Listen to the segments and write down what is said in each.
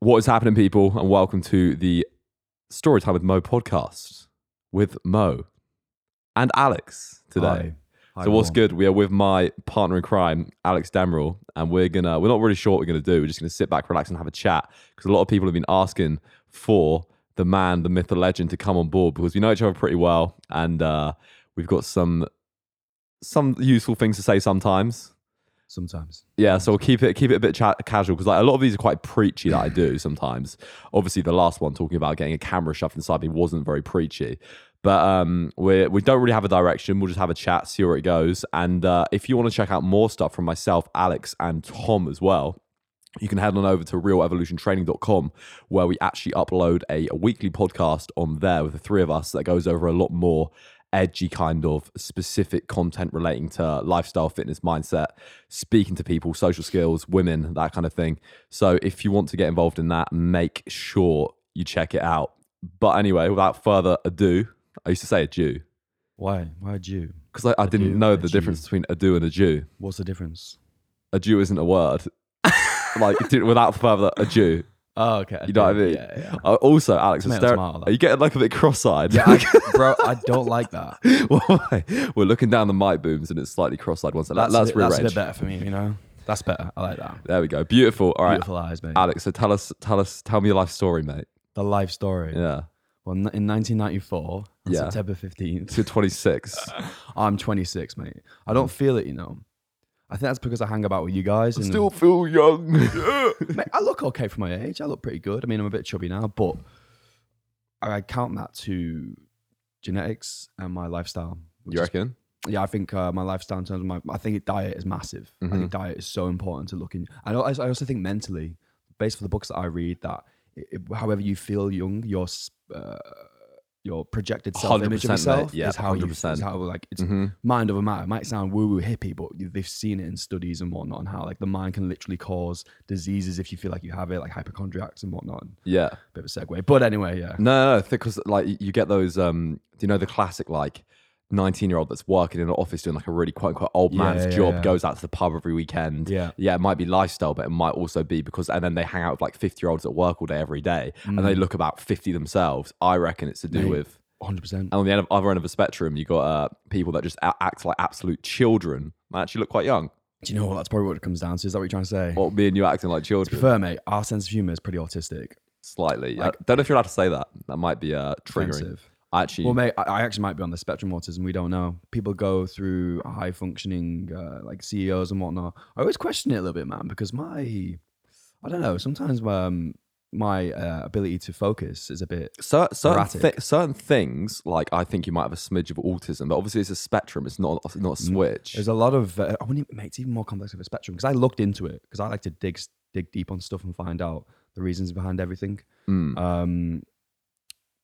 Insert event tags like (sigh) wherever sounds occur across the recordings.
What is happening, people, and welcome to the Storytime with Mo podcast with Mo and Alex today. Hi. Hi, So what's everyone. good? We are with my partner in crime, Alex Demerel, and we're gonna we're not really sure what we're gonna do. We're just gonna sit back, relax, and have a chat because a lot of people have been asking for the man, the myth, the legend to come on board because we know each other pretty well, and uh, we've got some some useful things to say sometimes. Sometimes. Yeah, so we'll keep it keep it a bit chat, casual because like a lot of these are quite preachy that I do (laughs) sometimes. Obviously, the last one talking about getting a camera shoved inside me wasn't very preachy, but um, we we don't really have a direction. We'll just have a chat, see where it goes, and uh, if you want to check out more stuff from myself, Alex, and Tom as well. You can head on over to realevolutiontraining.com where we actually upload a, a weekly podcast on there with the three of us that goes over a lot more edgy kind of specific content relating to lifestyle, fitness, mindset, speaking to people, social skills, women, that kind of thing. So if you want to get involved in that, make sure you check it out. But anyway, without further ado, I used to say a Jew Why? Why a Jew? because I, I didn't Jew, know the Jew. difference between a do and a Jew. What's the difference? A Jew isn't a word. (laughs) like without further a Jew. Oh, okay. You know what I mean? Yeah, yeah. Uh, also, Alex, Tomato, I'm staring- tomato, are you getting like a bit cross-eyed? Yeah, I, (laughs) bro, I don't like that. (laughs) Why? We're looking down the mic booms and it's slightly cross-eyed. Second. That's, Let's a, bit, that's a bit better for me, you know? That's better. I like that. There we go. Beautiful. All right, Beautiful eyes, mate. Alex. So tell us, tell us, tell me your life story, mate. The life story. Yeah. Well, in 1994, on Yeah. September 15th, So you're 26. (laughs) I'm 26, mate. I don't feel it, you know? I think that's because I hang about with you guys. And, Still feel young. (laughs) Mate, I look okay for my age. I look pretty good. I mean, I'm a bit chubby now, but I count that to genetics and my lifestyle. which you is reckon? yeah, I think uh, my lifestyle in terms of my, I think diet is massive. I Mm-hmm. think diet is so important to looking. I. I also think mentally, based for the books that I read, that it, it- however you feel young, your s- uh, your projected self image of yourself Yeah, is how you 100%. is how like it's Mm-hmm. mind over matter. It might sound woo woo hippie, but they've seen it in studies and whatnot, and how like the mind can literally cause diseases if you feel like you have it, like hypochondriacs and whatnot. Yeah. Bit of a segue, but anyway, yeah. No, no, because like you get those. Um, do you know the classic like? 19 year old that's working in an office doing like a really quite quite old man's yeah, job yeah. goes out to the pub every weekend Yeah. yeah it might be lifestyle but it might also be because and then they hang out with like 50 year olds at work all day every day and they look about 50 themselves i reckon it's to do Mm. Mate. with 100%. And on the end of, other end of the spectrum, you got uh, people that just act like absolute children. and actually look quite young. Do you know what? That's probably what it comes down to. Is that what you're trying to say? Well, me and you acting like to be children, fair, mate, our sense of humor is pretty autistic. slightly. Like- I don't know if you're allowed to say that. That might be uh, triggering. Offensive. I Actually, Well, mate, I, I actually might be on the spectrum of autism. We don't know. People go through high functioning, uh, like CEOs and whatnot. I always question it a little bit, man, because my, I don't know, sometimes um, my uh, ability to focus is a bit. cer- certain, thi- certain things, like I think you might have a smidge of autism, but obviously it's a spectrum. It's not it's not a switch. There's a lot of. Uh, I wouldn't, it's even more complex of a spectrum because I looked into it because I like to dig dig deep on stuff and find out the reasons behind everything. Mm, Um,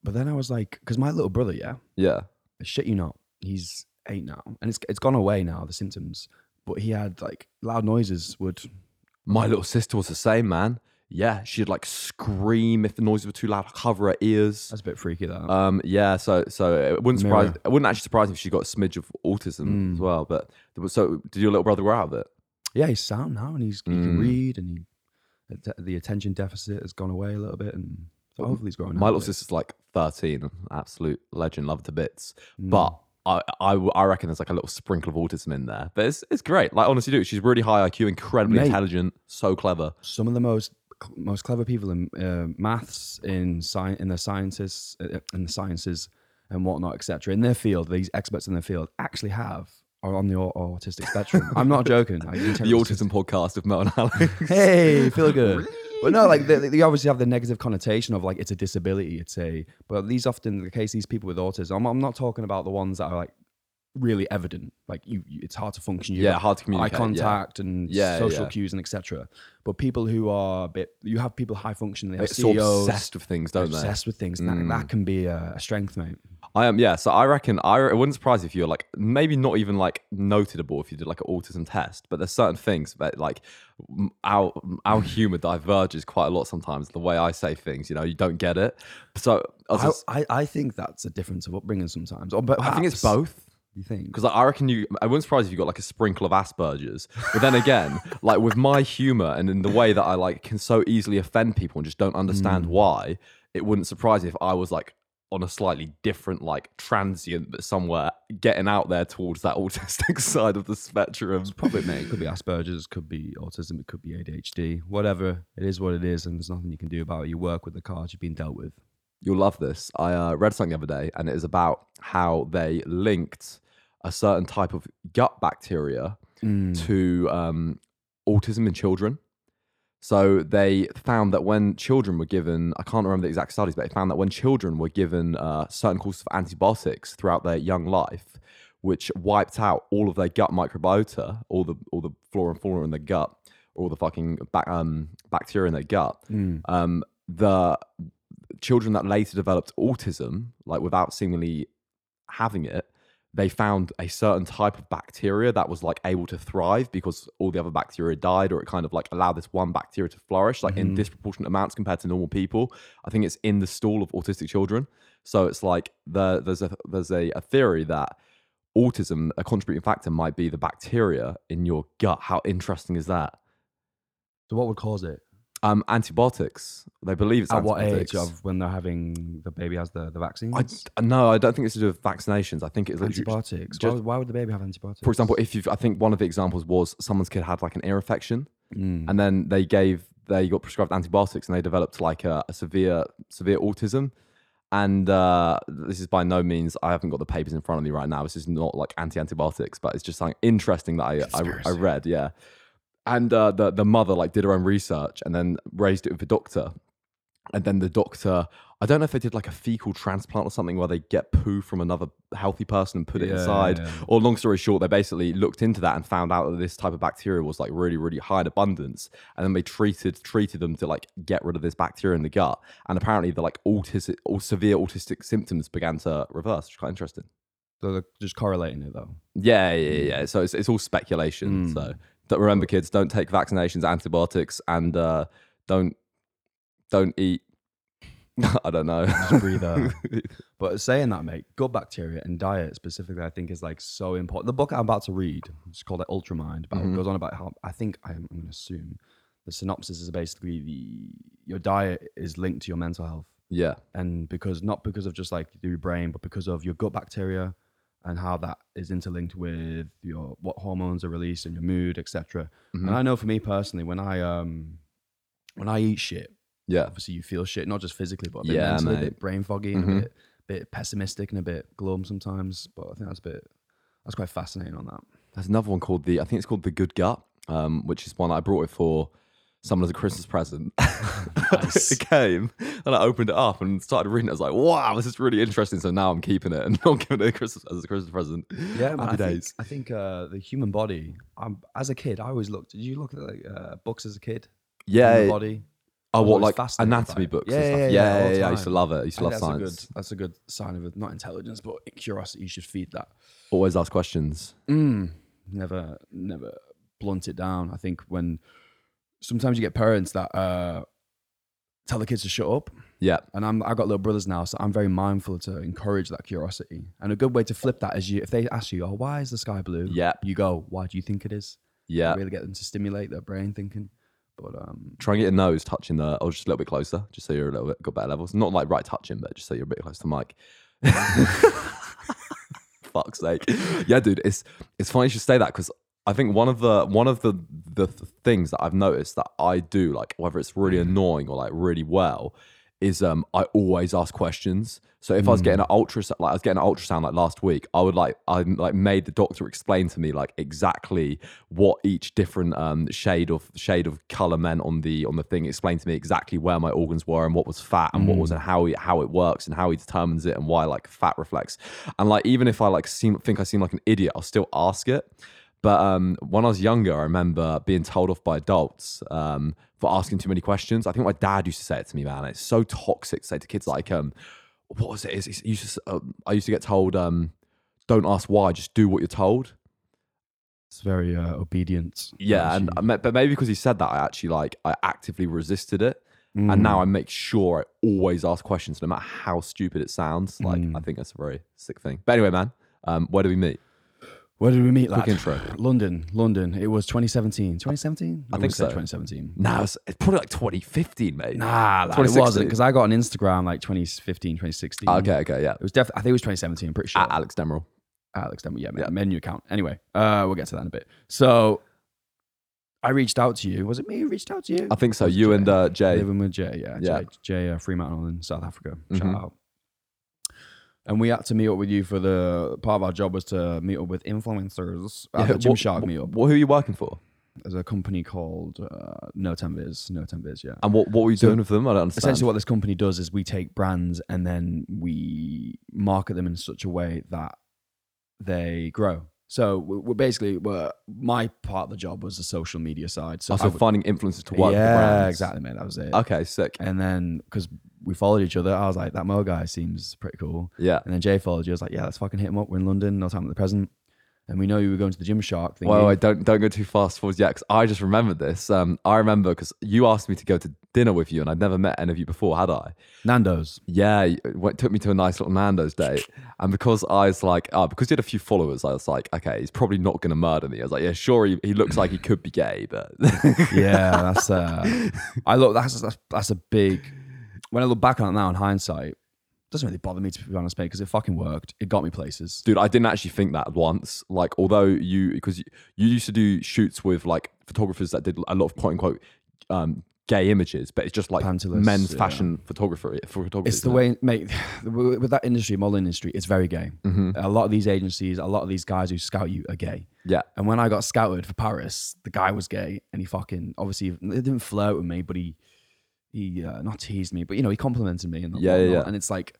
but then I was like, because my little brother, yeah, yeah. shit you not, he's eight now, and it's it's gone away now the symptoms. But he had like loud noises would. My little sister was the same, man. Yeah, she'd like scream if the noises were too loud, cover her ears. That's a bit freaky. That. Um, yeah, so so it wouldn't surprise. Mirror. It wouldn't actually surprise me if she got a smidge of autism Mm. as well. But so, did your little brother grow out of it? yeah, he's sound now, and he's he Mm. can read, and he the- the attention deficit has gone away a little bit, and so hopefully he's growing. My little it. sister's like thirteen, absolute legend, love to bits. Mm. But I, I I reckon there's like a little sprinkle of autism in there. But it's it's great. Like honestly, do she's really high IQ, incredibly Mate. intelligent, so clever. some of the most most clever people in uh, maths, in science, in the sciences, uh, in the sciences and whatnot, etc. In their field, these experts in their field actually have are on the autistic spectrum. I'm not joking. I (laughs) The autism podcast with Mel and Alex. Hey, feel (laughs) good. But no, like they, they obviously have the negative connotation of like it's a disability. It's a but these often the case these people with autism. I'm, I'm not talking about the ones that are like really evident. Like you, you it's hard to function. You've Yeah, hard to communicate, Eye yeah. contact and Yeah, social yeah. cues and etc. But people who are a bit, you have people high functioning. They have so CEOs, obsessed with things, don't they? obsessed with things. and That, Mm. that can be a, a strength, mate. I am, yeah. So I reckon I it wouldn't surprise if you're like maybe not even like notable if you did like an autism test, but there's certain things that like our our (laughs) humor diverges quite a lot sometimes. The way I say things, you know, you don't get it. So I, was I, I, I think that's a difference of upbringing sometimes. Or, but I think it's both. You think? Because I reckon you, I wouldn't surprise if you got like a sprinkle of Asperger's. But then again, (laughs) like with my humor and in the way that I like can so easily offend people and just don't understand Mm. why, it wouldn't surprise me if I was like on a slightly different, like transient, but somewhere getting out there towards that (laughs) autistic side of the spectrum. It's probably mate. It could be Asperger's, could be autism, it could be ADHD, whatever. It is what it is, and there's nothing you can do about it. You work with the cards you've been dealt with. You'll love this. I uh, read something the other day, and it is about how they linked a certain type of gut bacteria to um, autism in children. So they found that when children were given, I can't remember the exact studies, but they found that when children were given uh, certain courses of antibiotics throughout their young life, which wiped out all of their gut microbiota, all the all the flora and fauna in their gut, all the fucking ba- um, bacteria in their gut, um, the children that later developed autism, like without seemingly having it, they found a certain type of bacteria that was like able to thrive because all the other bacteria died, or it kind of like allowed this one bacteria to flourish, like in mm-hmm. disproportionate amounts compared to normal people. I think it's in the stool of autistic children. So it's like the, there's a there's a, a theory that autism, a contributing factor, might be the bacteria in your gut. How interesting is that? So what would cause it? Um, antibiotics. They believe it's At what antibiotics. age of when they're having the baby has the the vaccines? I no, I don't think it's to do with vaccinations. I think it's literally antibiotics. just- why, why would the baby have antibiotics? for example, if you've, I think one of the examples was someone's kid had like an ear infection, Mm. and then they gave they got prescribed antibiotics, and they developed like a, a severe severe autism. And uh, this is by no means I haven't got the papers in front of me right now. This is not like anti antibiotics, but it's just something interesting that I I, I Conspiracy. read. Yeah, and uh, the the mother like did her own research and then raised it with the doctor, and then the doctor I don't know if they did like a fecal transplant or something where they get poo from another healthy person and put it Yeah, inside. yeah. Or long story short, they basically looked into that and found out that this type of bacteria was like really, really high in abundance. And then they treated treated them to like get rid of this bacteria in the gut. And apparently the like autistic or severe autistic symptoms began to reverse, which is quite interesting. So they're just correlating it though. Yeah, yeah, yeah. yeah. So it's, it's all speculation. Mm. So don't remember, kids, don't take vaccinations, antibiotics, and uh, don't don't eat. (laughs) I don't know. Just breathe out. (laughs) But saying that, mate, gut bacteria and diet specifically, I think is like so important. The book I'm about to read, it's called like Ultramind, about Mhm. goes on about how I think I'm, I'm going to assume the synopsis is basically the your diet is linked to your mental health, yeah, and because not because of just like your brain, but because of your gut bacteria and how that is interlinked with your what hormones are released and your mood, etc. Mhm. And I know for me personally, when I um when I eat shit, yeah. obviously you feel shit, not just physically, but a bit Yeah, mentally, a bit brain foggy and Mhm. a bit, bit pessimistic and a bit glum sometimes. But I think that's a bit that's quite fascinating on that. There's another one called the I think it's called the Good Gut, um, which is one I brought it for someone as a Christmas present. (laughs) Nice. it came and I opened it up and started reading it. I was like, wow, this is really interesting. So now I'm keeping it and (laughs) not giving it a Christmas as a Christmas present. Yeah, man, Happy I think, days. I think uh, the human body. Um, as a kid, I always looked. Did you look at like uh, books as a kid? Yeah. Human body. Oh, what like anatomy books Yeah, and stuff? yeah, Yeah, yeah, yeah, I used to love it. I used to think love that's a science. good. That's a good sign of it. Not intelligence, but curiosity. You should feed that. Always ask questions. Mm, never, never blunt it down. I think when sometimes you get parents that uh, tell the kids to shut up, Yeah. and I'm I've got little brothers now, so I'm very mindful to encourage that curiosity. And a good way to flip that is you if they ask you, "Oh, why is the sky blue?" Yeah. you go, "Why do you think it is?" Yeah. Really get them to stimulate their brain thinking. But um, Try and get your nose touching the, or just a little bit closer, just so you're a little bit got better levels. Not like right touching, but just so you're a bit close to mic. (laughs) (laughs) Fuck's sake. Yeah, dude, it's it's funny you should say that because I think one of the one of the the th- things that I've noticed that I do, like whether it's really annoying or like really well, is um I always ask questions. So if I was getting an ultrasound, like I was getting an ultrasound like last week, I would like I like made the doctor explain to me like exactly what each different um shade of shade of color meant on the on the thing. Explained to me exactly where my organs were and what was fat and what was and how he, how it works and how he determines it and why like fat reflects. And like even if I like seem think I seem like an idiot, I'll still ask it. But um, when I was younger, I remember being told off by adults um, for asking too many questions. I think my dad used to say it to me, man. It's so toxic to say to kids like, um, what was it? It's, it's, used to, uh, I used to get told, um, don't ask why, just do what you're told. it's very uh, obedient. Yeah, and I but maybe because he said that, I actually like I actively resisted it, and now I make sure I always ask questions, no matter how stupid it sounds. Like I Mm. think that's a very sick thing. But anyway, man, um, where do we meet? Where did we meet, lad? Intro. London, London. It was 2017. 2017? I think so. 2017. Now it's, it's probably like 2015, mate. Nah, lad, it 2016. wasn't because I got on Instagram like 2015, 2016. Okay, okay, yeah. It was definitely. I think it was 2017. I'm pretty sure. At Alex Demerol. Alex Denver, yeah, Yeah. menu account. Anyway, uh, we'll get to that in a bit. So, I reached out to you. Was it me who reached out to you? I think so. You Jay? and uh, Jay. Living with Jay, yeah, Yeah. Jay, Jay uh, Fremantle in South Africa. Shout Mhm. out. And we had to meet up with you for the part of our job was to meet up with influencers at Yeah, the Gymshark what- meetup. what- who are you working for? There's a company called uh, No Ten Viz. No Ten Viz, yeah. And what, what were you So, doing with them? I don't understand. Essentially, what this company does is we take brands and then we market them in such a way that they grow. So we- we're basically, we're, my part of the job was the social media side. So, also I would- finding influencers to work with yeah, brands. exactly, man. That was it. Okay, sick. And then because we followed each other, I was like, that Mo guy seems pretty cool. Yeah. And then Jay followed you. I was like, yeah, let's fucking hit him up. We're in London, no time at the present. And we know you were going to the Gymshark thing. Well, I don't don't go too fast forwards yet because I just remembered this. Um, I remember because you asked me to go to dinner with you, and I'd never met any of you before, had I? Nando's. Yeah, it went, took me to a nice little Nando's date, and because I was like, oh, because he had a few followers, I was like, okay, he's probably not going to murder me. I was like, yeah, sure, he, he looks like he could be gay, but (laughs) Yeah, that's uh I look that's that's that's a big when I look back on it now in hindsight, it doesn't really bother me to be honest, mate, because it fucking worked. It got me places. dude, I didn't actually think that once. Like, although you, because you, you used to do shoots with like photographers that did a lot of quote unquote um, gay images, but it's just like men's yeah. fashion photography. photography It's the way, mate. (laughs) With that industry, modeling industry, it's very gay. hmm A lot of these agencies, a lot of these guys who scout you are gay. Yeah. And when I got scouted for Paris, the guy was gay, and he fucking obviously it didn't flirt with me, but he he uh, not teased me, but you know he complimented me and Yeah, yeah, yeah. And it's like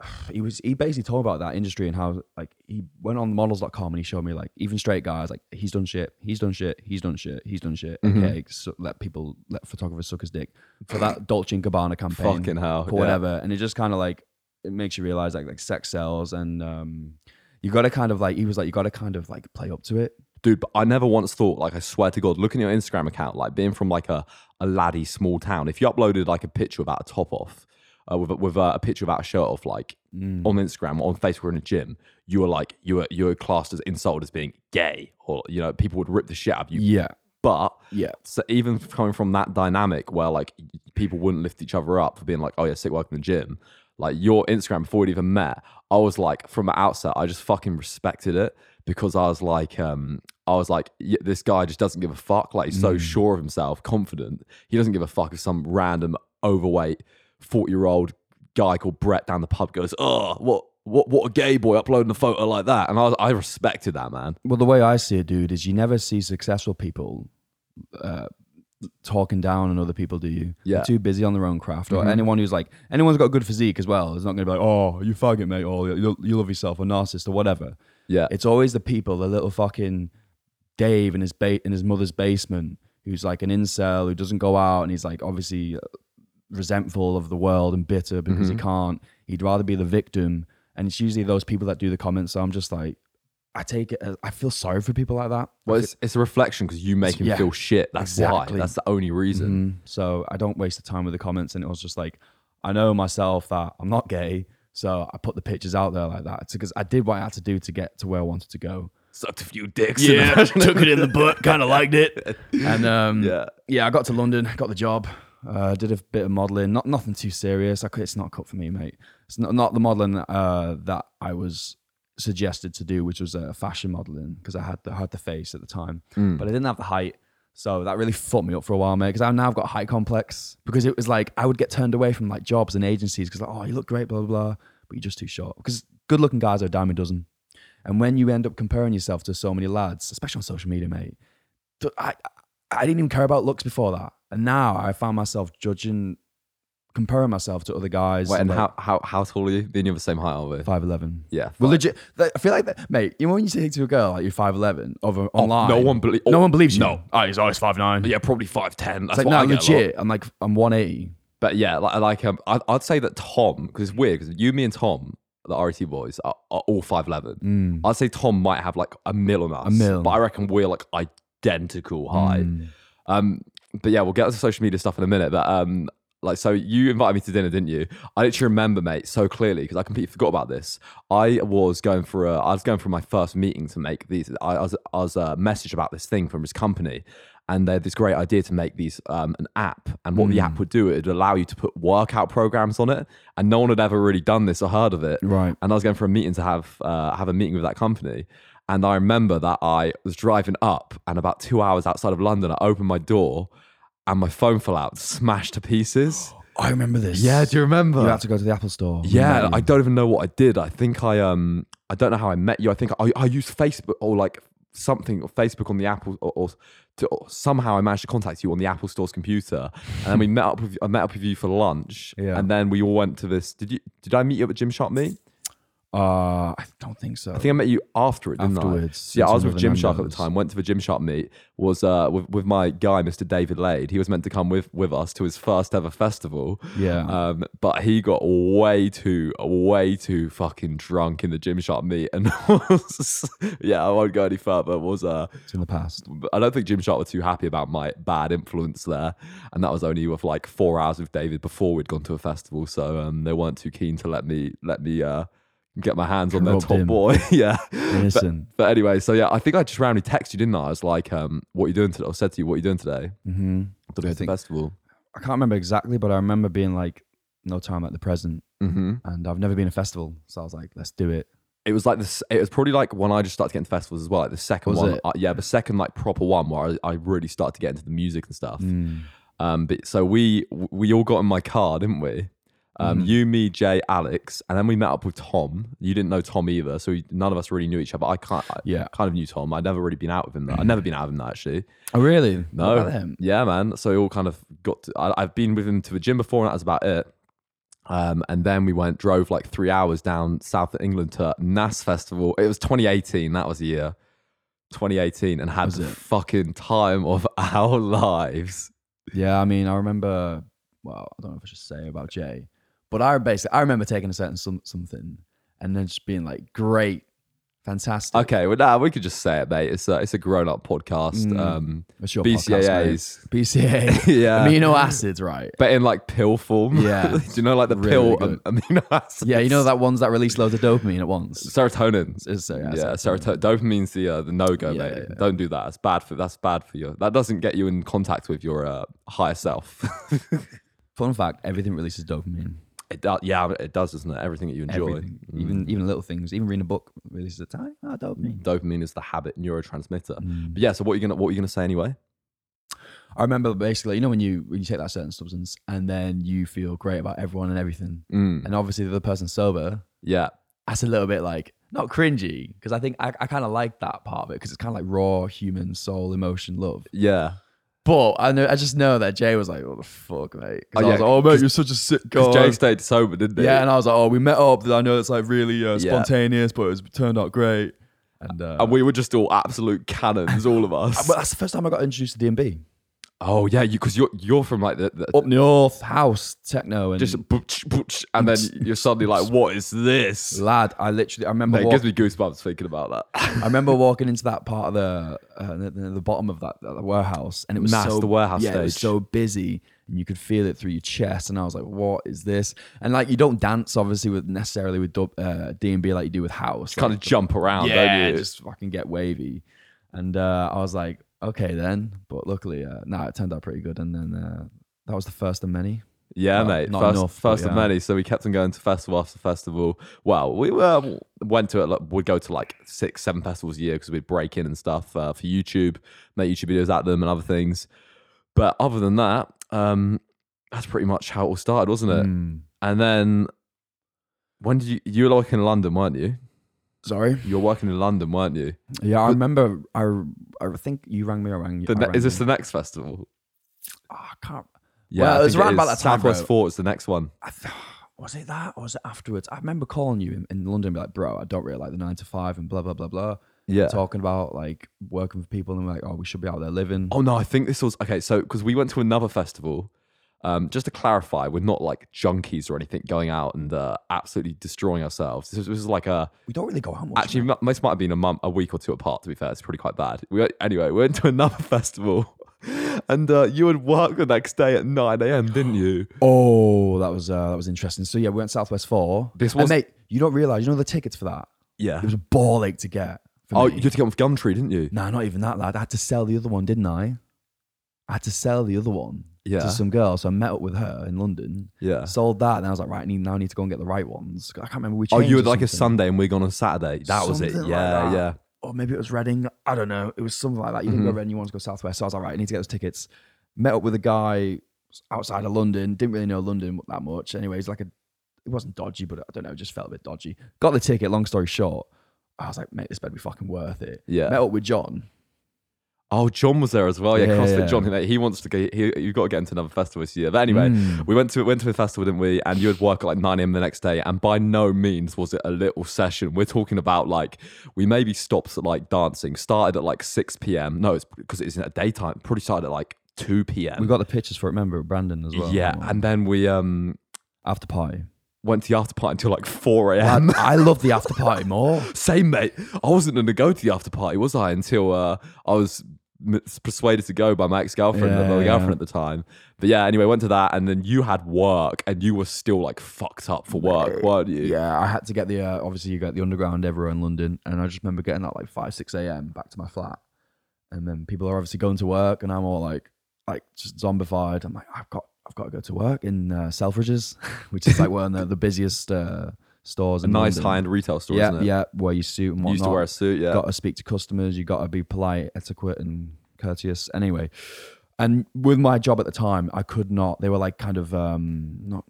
(sighs) he was he basically told about that industry and how like he went on models.com and he showed me like even straight guys like he's done shit, he's done shit, he's done shit, he's done shit. Mhm. Okay, so let people let photographers suck his dick for that (laughs) Dolce and Gabbana campaign Fucking hell. yeah. whatever. And it just kind of like it makes you realize like like sex sells and um you got to kind of like he was like you got to kind of like play up to it. Dude but i never once thought like i swear to god looking at your instagram account like being from like a, a laddie small town if you uploaded like a picture without a top off uh, with, a- with uh, a picture without a shirt off like Mm. on instagram or on facebook or in a gym you were like you were you were classed as insulted as being gay or you know people would rip the shit out of you Yeah, but yeah, so even coming from that dynamic where like people wouldn't lift each other up for being like, oh yeah, sick work in the gym. Like your Instagram before we'd even met, I was like from the outset, I just fucking respected it because I was like, um, I was like, yeah, this guy just doesn't give a fuck. Like he's so Mm. sure of himself, confident. He doesn't give a fuck if some random overweight forty year old guy called Brett down the pub goes, oh, what. What what a gay boy uploading a photo like that, and I was, I respected that man. Well, the way I see it, dude, is you never see successful people uh, talking down on other people, do you? Yeah. They're too busy on their own craft. Or Mhm. anyone who's like, anyone's got a good physique as well is not going to be like, oh, you faggot, mate, or you, you love yourself, or narcissist, or whatever. Yeah, It's always the people, the little fucking Dave in his ba- in his mother's basement, who's like an incel who doesn't go out, and he's like obviously uh, resentful of the world and bitter because he Mhm. can't. He'd rather be the victim, and it's usually those people that do the comments. So I'm just like, I take it. As, I feel sorry for people like that. well, it's, it's a reflection because you make him Yeah, feel shit. That's exactly. why. That's the only reason. Mhm. So I don't waste the time with the comments, and it was just like, I know myself that I'm not gay. So I put the pictures out there like that. It's because I did what I had to do to get to where I wanted to go. Sucked a few dicks. Yeah, took it in the butt, kind of liked it. (laughs) And um, yeah. yeah, I got to London, got the job, uh, did a bit of modeling. Not nothing too serious. I could, it's not cut for me, mate. It's not, not the modeling uh, that I was suggested to do, which was uh, fashion modeling because I had the, I had the face at the time, Mm. but I didn't have the height. So that really fucked me up for a while, mate. Because I now I've got a height complex because it was like I would get turned away from like jobs and agencies because like, oh, you look great, blah blah blah, but you're just too short. Because good-looking guys are a dime a dozen, and when you end up comparing yourself to so many lads, especially on social media, mate, I I didn't even care about looks before that, and now I found myself judging, comparing myself to other guys. Wait, and how, how how tall are you? Being you're the same height, are we? five eleven. Yeah. Well, fine. legit. I feel like that, mate. You know when you say to a girl like you're five eleven over Oh, online, No one believes. no one believes you. No. oh, he's always five nine. Yeah, probably five ten. It's That's like what no, I get legit. I'm like I'm one eighty. But yeah, like, like um, I, I'd say that Tom, because it's weird, because you, me, and Tom, the RET boys, are, are all five eleven. Mm. I'd say Tom might have like a mil on us. A mil. But I reckon we're like identical height. Mm. Um, but yeah, we'll get to social media stuff in a minute. But um, like so you invited me to dinner didn't you i literally remember mate so clearly because i completely forgot about this i was going for a i was going for my first meeting to make these i, I was i was uh, messaged about this thing from his company and they had this great idea to make these um, an app and what the Hmm. app would do it would allow you to put workout programs on it and no one had ever really done this or heard of it Right. and i was going for a meeting to have uh, have a meeting with that company and i remember that i was driving up and about two hours outside of london i opened my door and my phone fell out smashed to pieces (gasps) I remember this. yeah do you remember You had to go to the Apple store. yeah, I don't even know what I did. I think I um I don't know how I met you. I think I, I used Facebook or like something or Facebook on the Apple or, or, to, or somehow I managed to contact you on the Apple Store's computer, and then we (laughs) met up with I met up with you for lunch, Yeah. and then we all went to this. Did you did I meet you at Gymshark meet? Uh, I don't think so. I think I met you after it, didn't Afterwards, I? Yeah, I was with Gymshark at the time. Went to the Gymshark meet. Was uh with, with my guy, Mr. David Laid. He was meant to come with with us to his first ever festival. Yeah. Um, but he got way too, way too fucking drunk in the Gymshark meet, and (laughs) was, yeah, I won't go any further. Was uh, it's in the past. I don't think Gymshark were too happy about my bad influence there, and that was only with like four hours with David before we'd gone to a festival, so um, they weren't too keen to let me let me uh get my hands on their top him. boy. (laughs) yeah. But, Innocent. but anyway, so yeah, I think I just randomly texted you, didn't I? I was like, um, "What are you doing today?" I said to you, "What are you doing today?" mm-hmm. To the think- festival. I can't remember exactly, but I remember being like, no time at the present. hmm And I've never been a festival. So I was like, let's do it. It was like this. It was probably like when I just started getting to festivals as well. Like the second Was one, it? uh, yeah, the second like proper one where I, I really started to get into the music and stuff. Mm. Um, but so we we all got in my car, didn't we? Um, Mhm. You, me, Jay, Alex, and then we met up with Tom. You didn't know Tom either, so we, none of us really knew each other. I can't. I Yeah. kind of knew Tom. I'd never really been out with him. Though. I'd never been out with him though, actually. Oh, really? No, What about them? yeah, man. So we all kind of got. To, I, I've been with him to the gym before, and that was about it. Um, and then we went, drove like three hours down south of England to NAS Festival. It was 2018. That was the year, 2018, and had the fucking time of (laughs) our lives. Yeah, I mean, I remember. Well, I don't know if I should say about Jay, but I basically I remember taking a certain some, something and then just being like, great, fantastic. Okay, well, now we could just say it, mate. It's a, it's a grown up podcast. Mm. Um, It's your podcast, mate. BCAAs. BCA. (laughs) yeah. Amino acids, right? but in like pill form. Yeah. (laughs) Do you know like the Really pill good. amino (laughs) acids? Yeah, you know that ones that release loads of dopamine at once. Serotonin. It's- so, yeah, yeah, serotonin. Dopamine's the uh, the no go, Yeah, mate. yeah, yeah. Don't do that. It's bad for that's bad for you. That doesn't get you in contact with your uh, higher self. Fun fact: everything releases dopamine. It does, yeah, it does, doesn't it? Everything that you enjoy. Mm. even even little things. Even reading a book releases a time. Ah, dopamine. dopamine is the habit neurotransmitter. Mm. But yeah, so what are you gonna what are you gonna say anyway? I remember basically, you know, when you when you take that certain substance and then you feel great about everyone and everything, Mm. and obviously the other person's sober. Yeah. That's a little bit like not cringy because I think I, I kind of like that part of it because it's kind of like raw human soul, emotion, love. Yeah. But I know I just know that Jay was like, "What the fuck, mate?" Oh, I was like, "Oh, mate, you're such a sick guy." Because Jay stayed sober, didn't he? Yeah, and I was like, "Oh, we met up. I know it's like really uh, Yeah. spontaneous, but it was, turned out great." And, uh, and we were just all absolute cannons, all of (laughs) us. but that's the first time I got introduced to DnB. Oh yeah, you because you're you're from like the, the Up north, house, techno, and just butch, butch, and then you're suddenly like, what is this? lad. I literally, I remember, Mate, it gives me goosebumps thinking about that. (laughs) I remember walking into that part of the uh, the, the bottom of that, that warehouse, and it was Mass, so the warehouse yeah, it was stage. so busy, and you could feel it through your chest. And I was like, "What is this?" And like, you don't dance obviously with necessarily with dub, uh, D and B like you do with house. kind of jump around, yeah, don't you? just fucking get wavy. And uh, I was like, okay then. But luckily, uh, nah, it turned out pretty good. And then uh, that was the first of many. Yeah, mate. First, enough, first of yeah. many. So we kept on going to festival after festival. Well, we were went to it. Like, we'd go to like six, seven festivals a year because we'd break in and stuff uh, for YouTube, make YouTube videos at them and other things. But other than that, um, that's pretty much how it all started, wasn't it? Mm. And then when did you? You were like in London, weren't you? Sorry. You were working in London, weren't you? Yeah, I remember. I I think you rang me. I rang you. The ne- is this the next festival? Oh, I can't. Yeah, Well, I it was around about that time, Southwest. Fort is the next one. I th- was it that or was it afterwards? I remember calling you in, in London, and be like, "Bro, I don't really like the nine to five and blah blah blah blah." Yeah. Talking about like working with people and we're like, "Oh, we should be out there living." Oh no, I think this was okay. So because we went to another festival, um, just to clarify, we're not like junkies or anything going out and uh, absolutely destroying ourselves. This was, this was like a we don't really go out much. actually man. m- this might have been a month, a week or two apart. To be fair, it's pretty quite bad. We went, anyway, we went to another (laughs) festival, and uh, you had work the next day at 9 a.m., didn't you? (gasps) Oh, that was uh, that was interesting. So yeah, we went Southwest Four. This And was- mate. You don't realize, you know, the tickets for that. Yeah. It was a ball ache to get. Oh, me. you had to get on with Gumtree, didn't you? Nah, not even that, lad. I had to sell the other one, didn't I? I had to sell the other one Yeah. to some girl. So I met up with her in London, Yeah. sold that, and I was like, right, I need, now I need to go and get the right ones. I can't remember which. Oh, you were like a Sunday and we're on a Saturday. That was it. Something like Yeah, that. yeah. Or maybe it was Reading. I don't know. It was something like that. You didn't go Mhm. Reading, you wanted to go Southwest. So I was like, right, I need to get those tickets. Met up with a guy outside of London. Didn't really know London that much. Anyways, like a, it wasn't dodgy, but I don't know, it just felt a bit dodgy. Got the ticket. Long story short, I was like, mate, this better be fucking worth it. Yeah. Met up with John. Oh, John was there as well. Yeah, Yeah, CrossFit yeah. John. He wants to go. He, you've got to get into another festival this year. But anyway, Mm. we went to went to a festival, didn't we? And you had work at like 9 a.m. the next day. And by no means was it a little session. We're talking about like we maybe stopped at like dancing, started at like 6 p.m. No, it's because it's in a daytime. Probably started at like 2 p.m. We got the pictures for it, remember, Brandon as well. yeah, and then we um after party. went to the after party until like 4 I, a.m. I love the after party (laughs) more. Same, mate. I wasn't going to go to the after party, was I? Until uh, I was persuaded to go by my ex girlfriend, Yeah, my yeah. girlfriend at the time. But yeah, anyway, went to that, and then you had work, and you were still like fucked up for work, weren't you? Yeah, I had to get the uh, obviously you got the underground everywhere in London, and I just remember getting that like five six a.m. back to my flat, and then people are obviously going to work, and I'm all like like just zombified. I'm like I've got I've got to go to work in uh, Selfridges, (laughs) which is like one of the, the busiest uh, stores. A nice high end retail store, Yeah, isn't it? yeah, wear your suit and You whatnot. used to wear a suit, yeah. Got to speak to customers. You got to be polite, etiquette, and courteous. Anyway, and with my job at the time, I could not. They were like kind of um not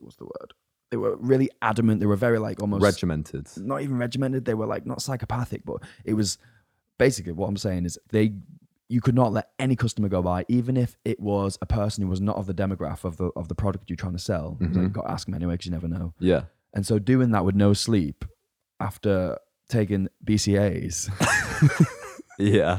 what's the word? They were really adamant. They were very like almost Regimented. not even regimented. They were like not psychopathic, but it was basically what I'm saying is they you could not let any customer go by, even if it was a person who was not of the demographic of the of the product you're trying to sell. So you've got to ask them anyway because you never know. Yeah. And so doing that with no sleep after taking BCAs, (laughs) Yeah.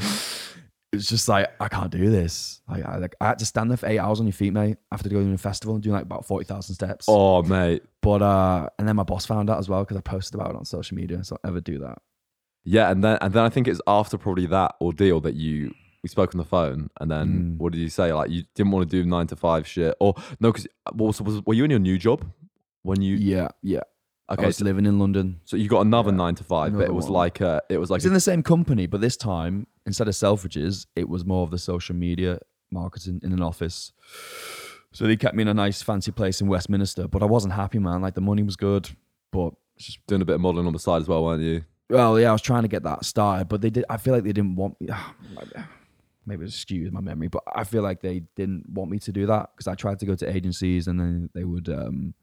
it's just like I can't do this. Like I, like I had to stand there for eight hours on your feet, mate, after going to a festival and doing like about forty thousand steps. Oh, mate. But uh, and then my boss found out as well because I posted about it on social media. So don't ever do that. Yeah, and then and then I think it's after probably that ordeal that you we spoke on the phone, and then Mm. what did you say? Like you didn't want to do nine to five shit, or no? Because was, was were you in your new job when you? Yeah, yeah. Okay, I was so, living in London. so you got another Yeah, nine to five, but it was one. like uh it was like It's in the same company, but this time instead of Selfridges, it was more of the social media marketing in an office. So they kept me in a nice fancy place in Westminster, but I wasn't happy, man. Like the money was good, but just doing a bit of modeling on the side as well, weren't you? well, yeah, I was trying to get that started, but they did. I feel like they didn't want me. (sighs) Maybe it's skewed my memory, but I feel like they didn't want me to do that because I tried to go to agencies and then they would um,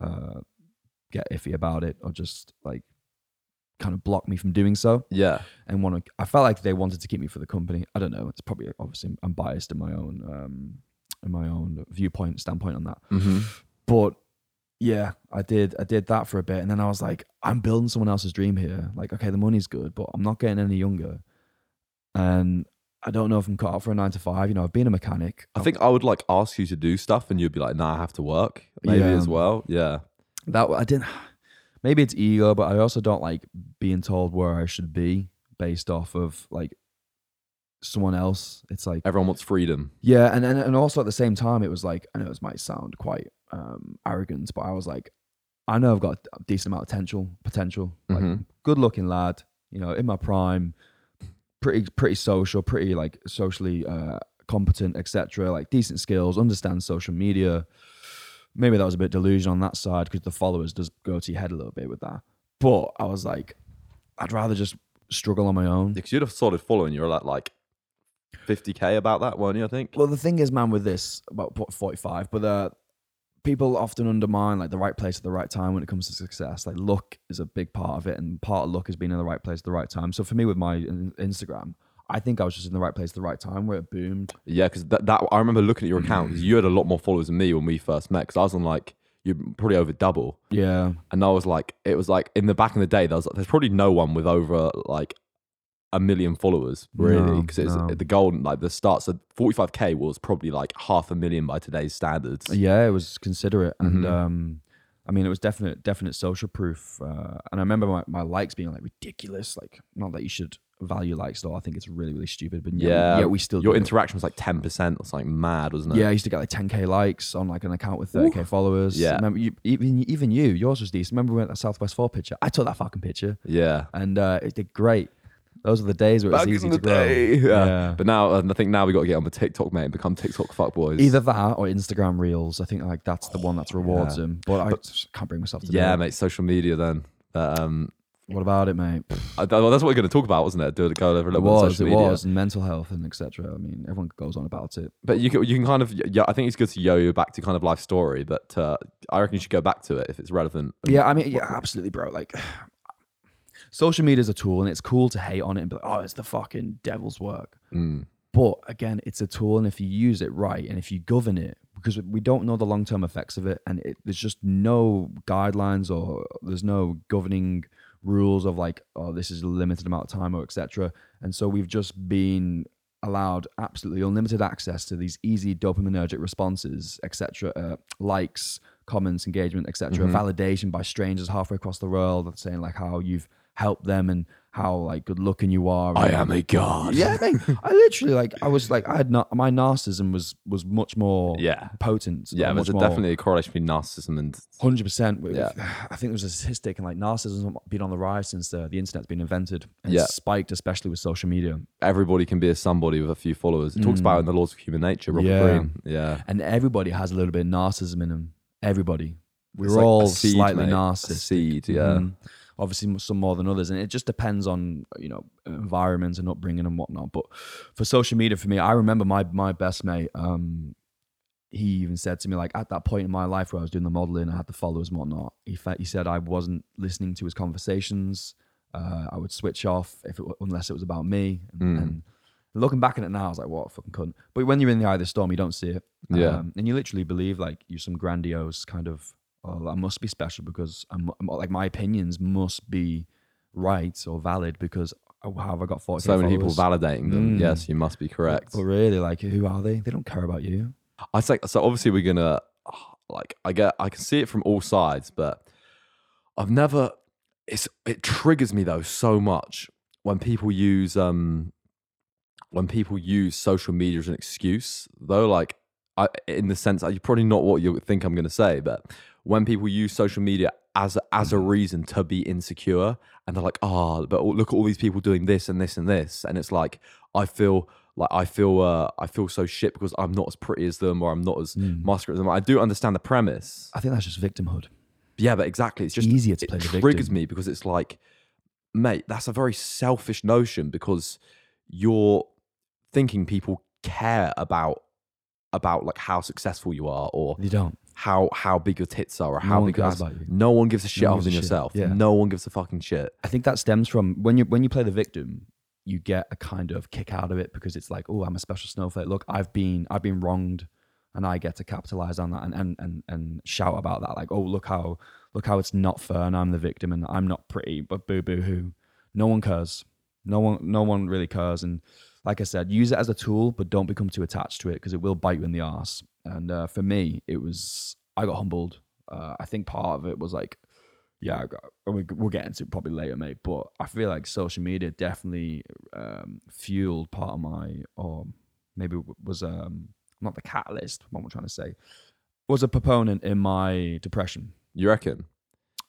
uh, get iffy about it or just like kind of block me from doing so Yeah, and want to. I felt like they wanted to keep me for the company. I don't know. It's probably obviously I'm biased in my own um, in my own viewpoint standpoint on that. mm-hmm. But yeah, I did. I did that for a bit, and then I was like, I'm building someone else's dream here. Like, okay, the money's good, but I'm not getting any younger, and I don't know if I'm cut out for a nine to five. You know, I've been a mechanic. I think I would like ask you to do stuff, and you'd be like, "Nah, I have to work." Maybe Yeah. as well. Yeah, that I didn't. (sighs) Maybe it's ego, but I also don't like being told where I should be based off of like someone else. It's like everyone wants freedom. Yeah, and, and and also at the same time, it was like I know this might sound quite um, arrogant, but I was like, I know I've got a decent amount of potential. Potential, like Mhm. good looking lad, you know, in my prime, pretty pretty social, pretty like socially uh, competent, etc. Like decent skills, understands social media. Maybe that was a bit delusion on that side because the followers does go to your head a little bit with that. But I was like, I'd rather just struggle on my own. Because you'd have solid following. You're at like 50k about that, weren't you? I think. Well, the thing is, man, with this about forty-five, but uh, people often undermine like the right place at the right time when it comes to success. Like luck is a big part of it, and part of luck is being in the right place at the right time. So for me, with my Instagram, I think I was just in the right place at the right time where it boomed. Yeah, because that, that I remember looking at your account Mm. because you had a lot more followers than me when we first met. Because I was on like you're probably over double, Yeah, and I was like, it was like in the back in the day, there was like, there's probably no one with over like a million followers really No, because it's no. the golden like the start. So 45k was probably like half a million by today's standards. yeah, it was considerate, and Mhm. um, I mean, it was definite, definite social proof. Uh, and I remember my, my likes being like ridiculous. Like, not that you should value likes though. I think it's really really stupid. But Yeah, yeah, yeah, we still Your it. interaction was like ten percent or something mad, wasn't it? Yeah, I used to get like 10k likes on like an account with 30k followers. Yeah. remember you, even even you, yours was decent. Remember we went to Southwest Four picture? I took that fucking picture, yeah. and uh, it did great. Those are the days where it's Back easy in to the grow. day. Yeah. Yeah. But now, uh, I think now we got to get on the TikTok, mate, and become TikTok fuckboys. Either that or Instagram Reels. I think like that's the one that rewards yeah. them. But I just can't bring myself to do yeah, it. mate, social media then. Um, What about it, mate? I, well, that's what we're going to talk about, wasn't it? Do it, go over a It little bit on was, social it media. was, and mental health and etc. I mean, everyone goes on about it. But you can, you can kind of, yeah, I think it's good to yo-yo back to kind of life story, but uh, I reckon you should go back to it if it's relevant. Yeah, I mean, yeah, absolutely, bro. Like, social media is a tool, and it's cool to hate on it and be like, "Oh, it's the fucking devil's work." Mm. But again, it's a tool, and if you use it right and if you govern it, because we don't know the long term effects of it, and it, there's just no guidelines or there's no governing rules of like, oh, this is a limited amount of time or etc. And so we've just been allowed absolutely unlimited access to these easy dopaminergic responses, etc. Uh, likes, comments, engagement, etc. Validation by strangers halfway across the world saying like how you've helped them and how like good looking you are. I am a god. Yeah, mate. I literally like I was like I had not my narcissism was was much more Yeah. potent. Yeah, much there's a, more, definitely a correlation between narcissism and hundred percent. Yeah. (sighs) I think there was a statistic and like narcissism has been on the rise since the, the internet's been invented. And Yeah. it's spiked, especially with social media. everybody can be a somebody with a few followers. It talks about it in the laws of human nature, Robert Yeah. Greene. Yeah. And everybody has a little bit of narcissism in them. Everybody. We're It's like a all seed, slightly mate. A narcissistic. seed, yeah. Mhm. Obviously, some more than others, and it just depends on you know environment and upbringing and whatnot. But for social media, for me, I remember my my best mate. Um, he even said to me like at that point in my life where I was doing the modeling, I had the followers and whatnot. He he said I wasn't listening to his conversations. Uh, I would switch off if it, unless it was about me. And, Mm. and looking back at it now, I was like, what a fucking cunt. But when you're in the eye of the storm, you don't see it. Yeah. Um, and you literally believe like you're some grandiose kind of, oh, I must be special because I'm, I'm- like my opinions must be right or valid because how have I got 40 So many people validating them. Mm. Yes, you must be correct. But really, like, who are they? They don't care about you. I think so. Obviously, we're gonna like. I get. I can see it from all sides, but I've never. It's. It triggers me though so much when people use um. When people use social media as an excuse, though, like, I in the sense, you probably not what you think I'm gonna say, but when people use social media as a, as a reason to be insecure, and they're like, oh, but look at all these people doing this and this and this, and it's like I feel like I feel uh, I feel so shit because I'm not as pretty as them or I'm not as muscular as them. I do understand the premise. I think that's just victimhood. Yeah, but exactly, it's just Easier to it play the triggers victim. me because it's like, mate, that's a very selfish notion because you're thinking people care about about like how successful you are or You don't. How how big your tits are or how one big your cares ass- about you. No one gives a shit one other gives than shit. yourself. Yeah. No one gives a fucking shit. I think that stems from when you when you play the victim, you get a kind of kick out of it because it's like, oh, I'm a special snowflake. Look, I've been I've been wronged, and I get to capitalize on that and and and, and shout about that. Like, oh, look how look how it's not fair, and I'm the victim, and I'm not pretty, but boo boo hoo. No one cares. No one no one really cares. And like I said, use it as a tool, but don't become too attached to it because it will bite you in the ass. And uh, for me, it was I got humbled. Uh, I think part of it was like yeah, I got, we, we'll get into it probably later, mate. But I feel like social media definitely um, fueled part of my, or maybe was um, not the catalyst. What I'm trying to say? Was a proponent in my depression, You reckon?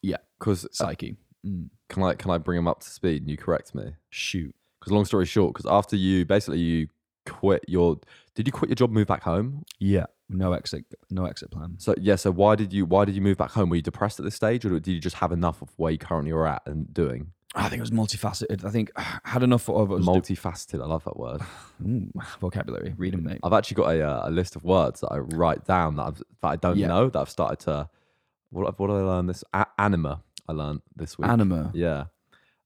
Yeah. Because psyche. Mm, can I can I bring him up to speed and you correct me? shoot. Because long story short, because after you basically you quit your did you quit your job, move back home? Yeah, no exit, no exit plan. So yeah, so why did you why did you move back home? Were you depressed at this stage, or did you just have enough of where you currently are at and doing? I think it was multifaceted. I think I (sighs) had enough of it. Multifaceted. I love that word. Ooh, (sighs) (sighs) vocabulary, them, mate. I've actually got a uh, a list of words that I write down that I've, that I don't Yeah. know that I've started to. What what did I learn this? A- anima. I learned this week. Anima. Yeah.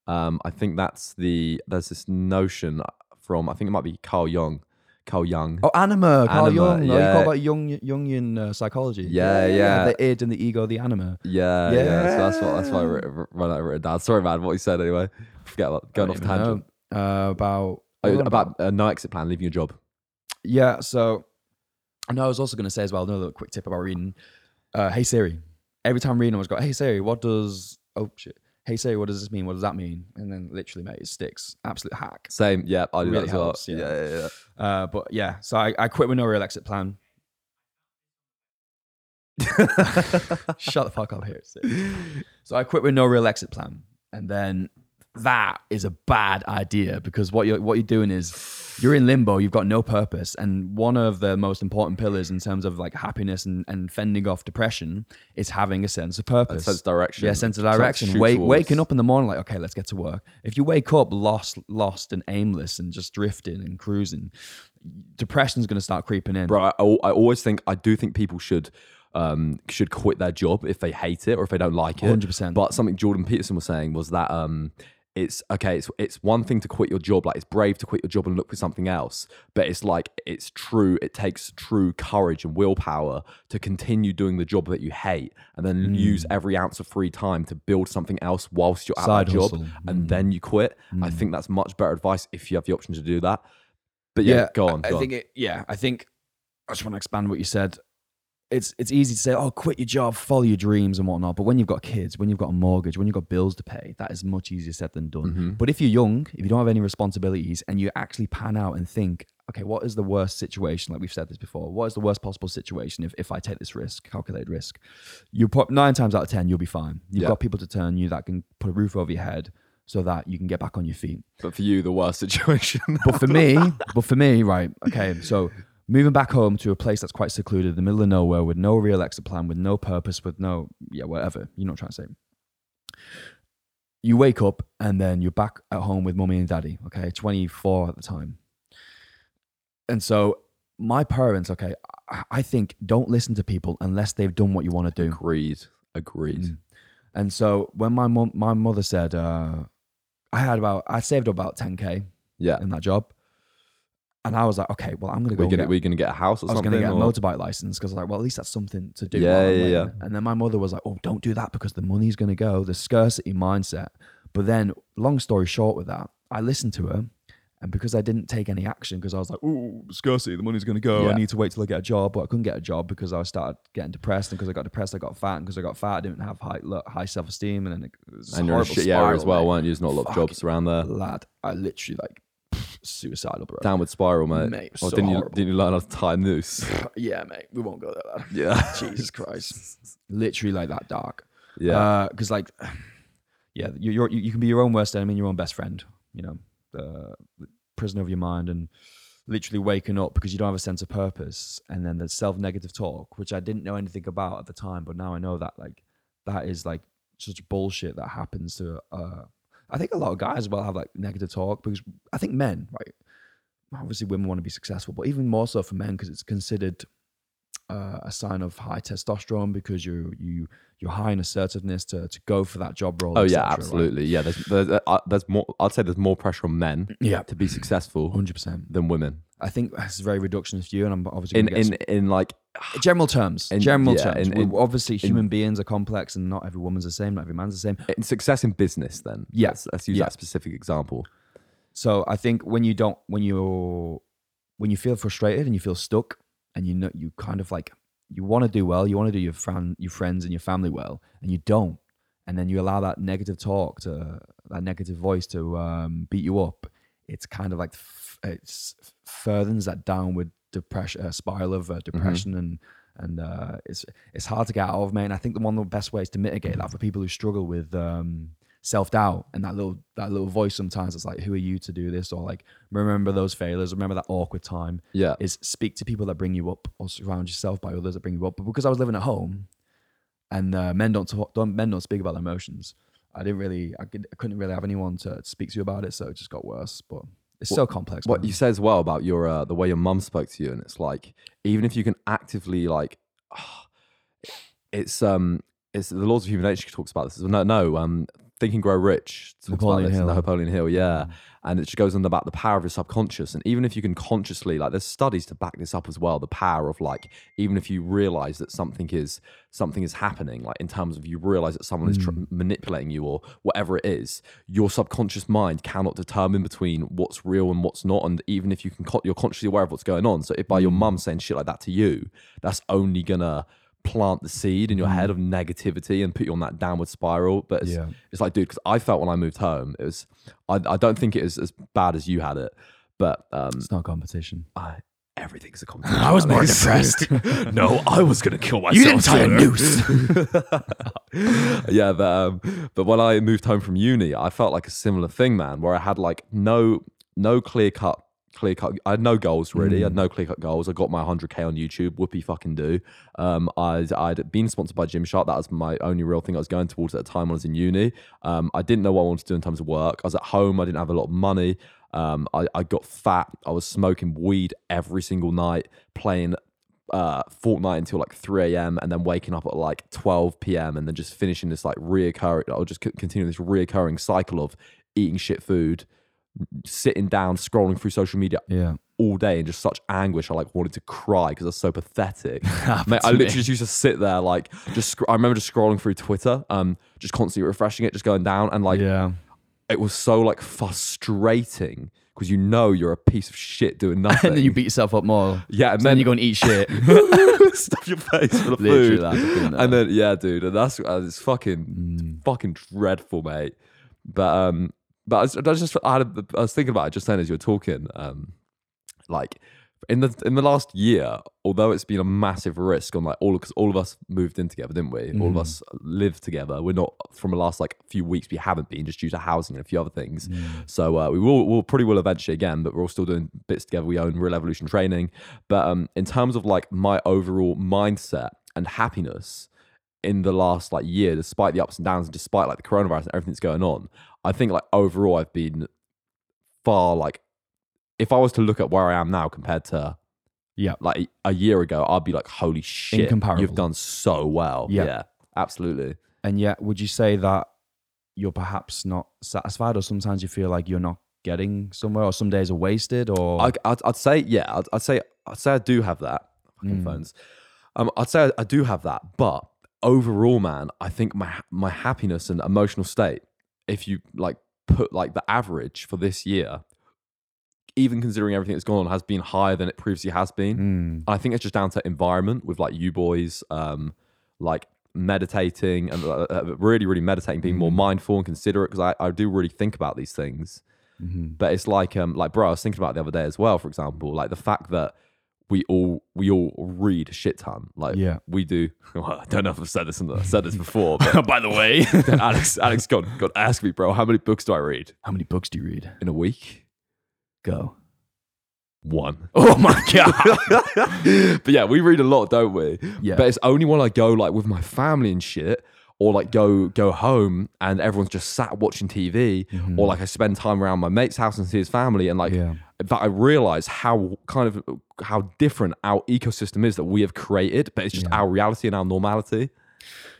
Um, I think that's the there's this notion from I think it might be Carl Jung. Carl Jung. Oh, anima, Carl Anima, Jung. Oh, you yeah. call that Jung, Jungian uh, psychology. Yeah, yeah. The id and the ego, the anima. Yeah, yeah. So that's what that's why I Yeah. wrote, wrote, wrote it down. Sorry, man. What you said anyway. Forget about going off tangent. Uh, about Oh, about uh, no exit plan, leaving your job. yeah. So I know I was also going to say as well another quick tip about reading. Uh, hey Siri. Every time I'm reading, I was going, "Hey Siri, what does oh shit? Hey Siri, what does this mean? What does that mean? And then literally, mate, it sticks. Absolute hack. Same. Yeah, I do Really that as helps, well. yeah. yeah, yeah. yeah. Uh, but yeah, so I, I quit with no real exit plan. (laughs) Shut the fuck up here. So I quit with no real exit plan, and then that is a bad idea because what you're what you're doing is you're in limbo. You've got no purpose, and one of the most important pillars in terms of like happiness and, and fending off depression is having a sense of purpose, sense of direction. Yeah, sense of direction. Wake, waking up in the morning like, okay, let's get to work. If you wake up lost, lost and aimless and just drifting and cruising, depression's going to start creeping in. bro. I, I always think I do think people should um should quit their job if they hate it or if they don't like it. 100%. But something Jordan Peterson was saying was that um it's okay. It's it's one thing to quit your job. Like it's brave to quit your job and look for something else. But it's like it's true. It takes true courage and willpower to continue doing the job that you hate, and then use every ounce of free time to build something else whilst you're at Mm. Side job, hustle. and then you quit. I Mm. think that's much better advice if you have the option to do that. But yeah, go on. I, go I on. think it. Yeah, I think. I just want to expand what you said. It's it's easy to say, oh, quit your job, follow your dreams and whatnot. But when you've got kids, when you've got a mortgage, when you've got bills to pay, that is much easier said than done. Mm-hmm. But if you're young, if you don't have any responsibilities, and you actually pan out and think, okay, what is the worst situation? Like we've said this before, what is the worst possible situation if, if I take this risk, calculated risk? You put nine times out of ten, you'll be fine. You've Yeah. got people to turn you that can put a roof over your head so that you can get back on your feet. But for you, the worst (laughs) situation. But for (laughs) me, but for me, right? Okay, so moving back home to a place that's quite secluded, in the middle of nowhere, with no real exit plan, with no purpose, with no yeah, whatever. You know what I'm trying to say. You wake up and then you're back at home with mummy and daddy. Okay, 24 at the time, and so my parents. Okay, I- I think don't listen to people unless they've done what you want to do. Agreed. Agreed. Mm. And so when my mom, my mother said, uh, I had about, I saved about 10k Yeah. in that job. And I was like, okay, well, I'm gonna go. We're gonna get, we're gonna get a house or I was something. gonna get a motorbike license because I was like, well, at least that's something to do. Yeah, yeah, yeah. And then my mother was like, oh, don't do that because the money's gonna go. The scarcity mindset. But then, long story short, with that, I listened to her, and because I didn't take any action, because I was like, oh, scarcity, the money's gonna go. I need to wait till I get a job, but I couldn't get a job because I started getting depressed, and because I got depressed, I got fat, and because I got fat, I didn't have high look, high self esteem, and then it was and you're in a shit shitty area as well, mate. weren't you? There's not a lot of jobs around there. lad. I literally like suicidal, bro. Downward spiral, mate. Mate, or so didn't you horrible. didn't you learn how to tie a noose? (laughs) yeah, mate, we won't go there. lad. yeah. (laughs) Jesus Christ, (laughs) literally like that dark. Yeah. because like, (sighs) yeah, you you're, you you can be your own worst enemy, and your own best friend. You know, the prisoner of your mind, and literally waking up because you don't have a sense of purpose, and then the self-negative talk, which I didn't know anything about at the time, but now I know that like that is like such bullshit that happens to. uh I think a lot of guys as well have like negative talk because I think men, right? Obviously, women want to be successful, but even more so for men because it's considered uh, a sign of high testosterone because you you you're high in assertiveness to to go for that job role. oh yeah, cetera, right? absolutely. Yeah. There's there's, uh, there's more. I'd say there's more pressure on men Yeah, to be successful hundred percent. than women. I think it's a very reductionist view, and I'm obviously In gonna get in in like general terms. in- general yeah, terms. in- in- obviously, human beings are complex, and not every woman's the same, not every man's the same. in success in business. Then Yeah. Let's, let's use Yeah. that specific example. So I think when you don't, when you're when you feel frustrated and you feel stuck, and you know you kind of like you want to do well, you want to do your friend, your friends, and your family well, and you don't, and then you allow that negative talk to that negative voice to um, beat you up. It's kind of like f- it's furthers that downward depression uh, spiral of uh, depression and. And uh, it's it's hard to get out of, man. I think the one of the best ways to mitigate that for people who struggle with um, self doubt and that little that little voice sometimes it's like, who are you to do this? Or like, remember those failures, remember that awkward time. Yeah. Is speak to people that bring you up or surround yourself by others that bring you up. But because I was living at home, and uh, men don't talk, don't men don't speak about their emotions. I didn't really, I, could, I couldn't really have anyone to speak to you about it, so it just got worse. But it's so complex. what man. you say as well about your uh, the way your mum spoke to you and it's like even if you can actively like (sighs) it's um it's the laws of human nature talks about this no no um think and grow rich. Napoleon the Hill. Napoleon Hill yeah. Mm. And it just goes on about the power of your subconscious. And even if you can consciously like there's studies to back this up as well the power of like even if you realize that something is something is happening like in terms of you realize that someone is tr- mm. manipulating you or whatever it is your subconscious mind cannot determine between what's real and what's not. And even if you can you're consciously aware of what's going on. So if by your mm. mum saying shit like that to you that's only gonna plant the seed in your head of negativity and put you on that downward spiral. But it's, Yeah. it's like, dude, because I felt when I moved home, it was, I, I don't think it was as bad as you had it, but um, It's not competition. I, everything's a (laughs) competition. I was more depressed. (laughs) no, I was gonna kill myself. You didn't tie a noose. (laughs) yeah, but um, but when I moved home from uni, I felt like a similar thing, man, where I had like no no clear cut clear cut. I had no goals really. I had no clear cut goals. I got my 100k on YouTube. Whoopie fucking do. Um, I'd I'd been sponsored by Gymshark. That was my only real thing I was going towards at the time when I was in uni. Um, I didn't know what I wanted to do in terms of work. I was at home. I didn't have a lot of money. Um, I, I got fat. I was smoking weed every single night, playing uh, Fortnite until like 3 a.m. and then waking up at like 12 p.m. and then just finishing this like reoccurring, or just c- continue this reoccurring cycle of eating shit food, sitting down, scrolling through social media yeah. all day in just such anguish. I like wanted to cry because I was so pathetic. (laughs) Mate, I literally just used to sit there like just. Sc- I remember just scrolling through Twitter, um, just constantly refreshing it, just going down, and like yeah. it was so like frustrating because you know you're a piece of shit doing nothing. (laughs) And then you beat yourself up more. yeah, and Then then you go and eat shit. (laughs) stuff your face full of Literally food. that, there. And then yeah, dude, and that's uh, it's fucking Mm. fucking dreadful, mate. But um, but I was, I was just I, had a, I was thinking about it just then as you were talking. Um, like in the in the last year, although it's been a massive risk on like all because all of us moved in together, didn't we? All of Mm. us live together. We're not from the last like few weeks. We haven't been just due to housing and a few other things. Mm. So uh, we will we'll pretty will eventually again, but we're all still doing bits together. We own Real Evolution Training, but um, in terms of like my overall mindset and happiness in the last like year, despite the ups and downs, and despite like the coronavirus and everything that's going on, I think like overall I've been far like if I was to look at where I am now compared to Yeah. like a year ago, I'd be like, holy shit, you've done so well. Yeah. yeah absolutely. And yet, would you say that you're perhaps not satisfied, or sometimes you feel like you're not getting somewhere, or some days are wasted, or I, I'd, I'd say, yeah, I'd, I'd say, I'd say I do have that. Fucking Mm. phones. Um, I'd say I, I do have that, but overall, man, I think my my happiness and emotional state, if you like put like the average for this year, even considering everything that's gone on, has been higher than it previously has been. Mm. I think it's just down to environment with like you boys, um, like meditating and uh, uh, really, really meditating, being more mindful and considerate because I, I do really think about these things. Mhm. But it's like, um, like bro, I was thinking about the other day as well. For example, like the fact that we all we all read shit ton. Like Yeah. we do. (laughs) Well, I don't know if I've said this and said this before, but (laughs) By the way, (laughs) Alex, Alex, God, God, ask me, bro, how many books do I read how many books do you read? in a week? Go. One. Oh my god. but yeah, we read a lot, don't we? Yeah. But it's only when I go like with my family and shit, or like go go home and everyone's just sat watching TV, or mm-hmm. like I spend time around my mate's house and see his family, and like Yeah. That I realize how kind of how different our ecosystem is that we have created, but it's just our reality and our normality.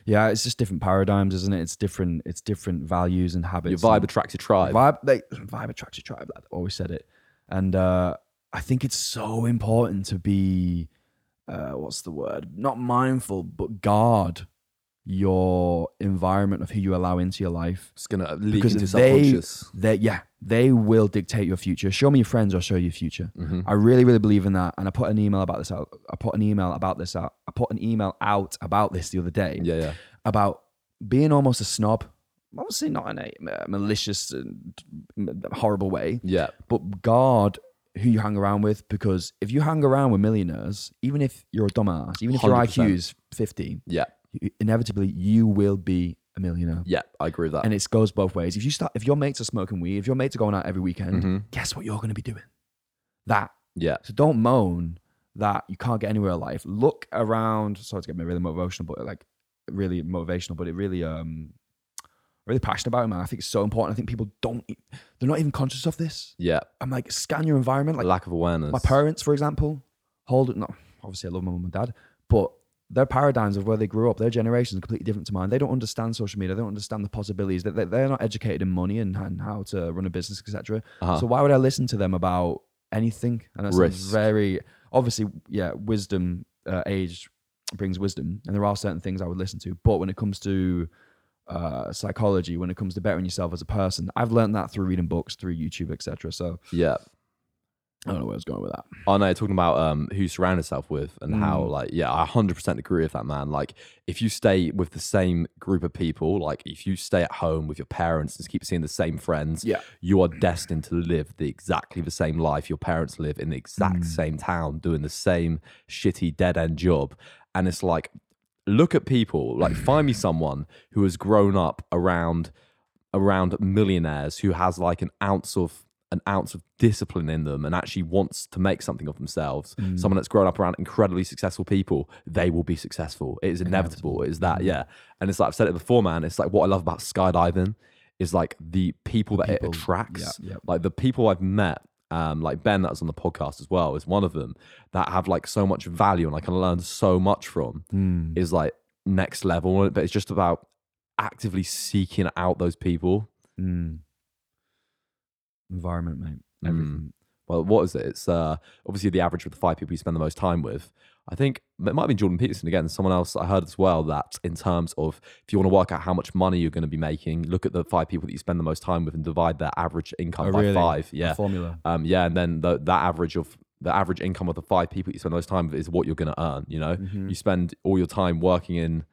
Yeah, it's just different paradigms, isn't it? It's different. It's different values and habits. Your vibe attracts your tribe. Vibe, like, vibe attracts your tribe. I've always said it, and uh, I think it's so important to be, uh, what's the word? Not mindful, but guard your environment of who you allow into your life. It's gonna leak Because into they, subconscious. they, yeah, they will dictate your future. Show me your friends, I'll show you your future. Mm-hmm. I really, really believe in that. And I put an email about this out. I put an email about this out. I put an email out about this the other day Yeah, yeah, about being almost a snob. Obviously, not in a malicious and horrible way, yeah. but guard who you hang around with because if you hang around with millionaires, even if you're a dumbass, even if your 100%. IQ is 50, Yeah, inevitably you will be a millionaire. yeah, I agree with that. And it goes both ways. If you start, if your mates are smoking weed, if your mates are going out every weekend, Mhm. guess what you're going to be doing? That. yeah, So don't moan that you can't get anywhere in life. Look around. Sorry to get me really motivational, but like really motivational, but it really um really passionate about it, man. I think it's so important. I think people don't they're not even conscious of this. yeah. I'm like, scan your environment. Like Lack of awareness. my parents, for example, hold it not obviously I love my mum and dad, but their paradigms of where they grew up, their generation is completely different to mine. They don't understand social media. They don't understand the possibilities. They- They're not educated in money and, and how to run a business, etc. Uh-huh. So why would I listen to them about anything? And that's very obviously, yeah. Wisdom, uh, age brings wisdom, and there are certain things I would listen to. But when it comes to uh, psychology, when it comes to bettering yourself as a person, I've learned that through reading books, through YouTube, etc. So Yeah, I don't know where I was going with that. Oh no, talking about um who you surround yourself with and how Mm. like yeah, I hundred percent agree with that man. Like if you stay with the same group of people, like if you stay at home with your parents and keep seeing the same friends, Yeah. you are destined to live the exactly the same life your parents live in the exact Mm. same town, doing the same shitty dead end job. And it's like look at people, like find me someone who has grown up around around millionaires who has like an ounce of an ounce of discipline in them and actually wants to make something of themselves Mm. someone that's grown up around incredibly successful people they will be successful it is inevitable it is that Mm. yeah and it's like i've said it before man it's like what i love about skydiving is like the people that People, it attracts yeah, yeah. like the people i've met um, like Ben, that's on the podcast as well, is one of them that have like so much value and I can learn so much from Mm. is like next level, but it's just about actively seeking out those people. Mm. Environment, mate. Mm. Well, what is it? It's uh, obviously the average of the five people you spend the most time with. I think it might have been Jordan Peterson again. Someone else I heard as well that in terms of if you want to work out how much money you're going to be making, look at the five people that you spend the most time with and divide their average income Oh, by really? five. A Yeah, formula. um, yeah, and then the that average of the average income of the five people you spend the most time with is what you're going to earn. You know, Mhm. you spend all your time working in,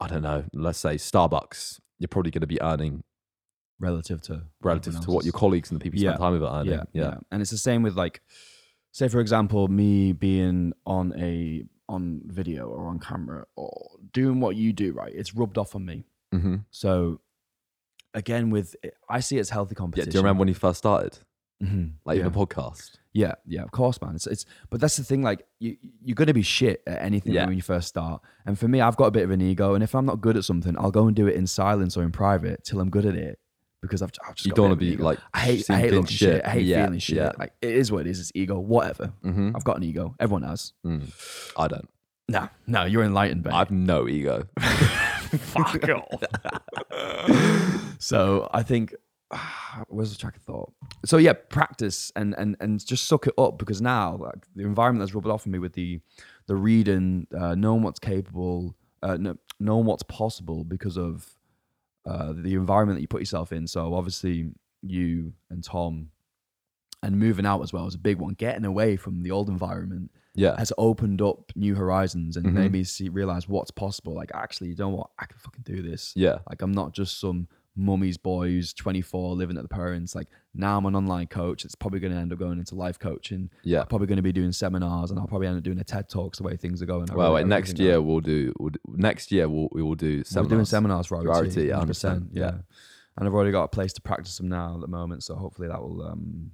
I don't know, let's say Starbucks. You're probably going to be earning relative to relative to what your colleagues and the people you Yeah. spend time with are yeah, yeah. yeah, And it's the same with like, say for example, me being on a on video or on camera or doing what you do. Right, it's rubbed off on me. hmm So again, with I see it as healthy Yeah. competition. Do you remember when you first started, Mhm. like yeah. in the podcast? Yeah, yeah, of course, man. It's it's but that's the thing. Like you, you're gonna be shit at anything Yeah. when you first start. And for me, I've got a bit of an ego, and if I'm not good at something, I'll go and do it in silence or in private till I'm good at it. Because I've, I've just You got don't want to be like I hate I hate looking shit. I hate Yeah, feeling shit. Yeah. Like it is what it is. It's ego. Whatever. hmm I've got an ego. Everyone has. Mm. I don't. No, no, you're enlightened, Ben. I've no ego. (laughs) (laughs) Fuck off. so I think (sighs) where's the track of thought? So yeah, practice and and and just suck it up because now like the environment that's rubbed off on me with the the reading, uh, knowing what's capable, uh, no, knowing what's possible because of uh, the environment that you put yourself in. So obviously you and Tom and moving out as well is a big one. Getting away from the old environment Yeah. has opened up new horizons and Mhm. made me see realize what's possible. Like actually, you know what? I can fucking do this. Yeah. Like I'm not just some mummy's boy who's 24 living at the parents. Like now I'm an online coach. It's probably going to end up going into life coaching. Yeah. I'm probably going to be doing seminars and I'll probably end up doing a TED talks the way things are going. I Well, really- wait, next year think we'll do. We'll next year we'll we will do seminars. we're doing seminars for RET, RET, yeah, 100%. 100%, yeah. Yeah. And I've already got a place to practice them now at the moment. So hopefully that will, um,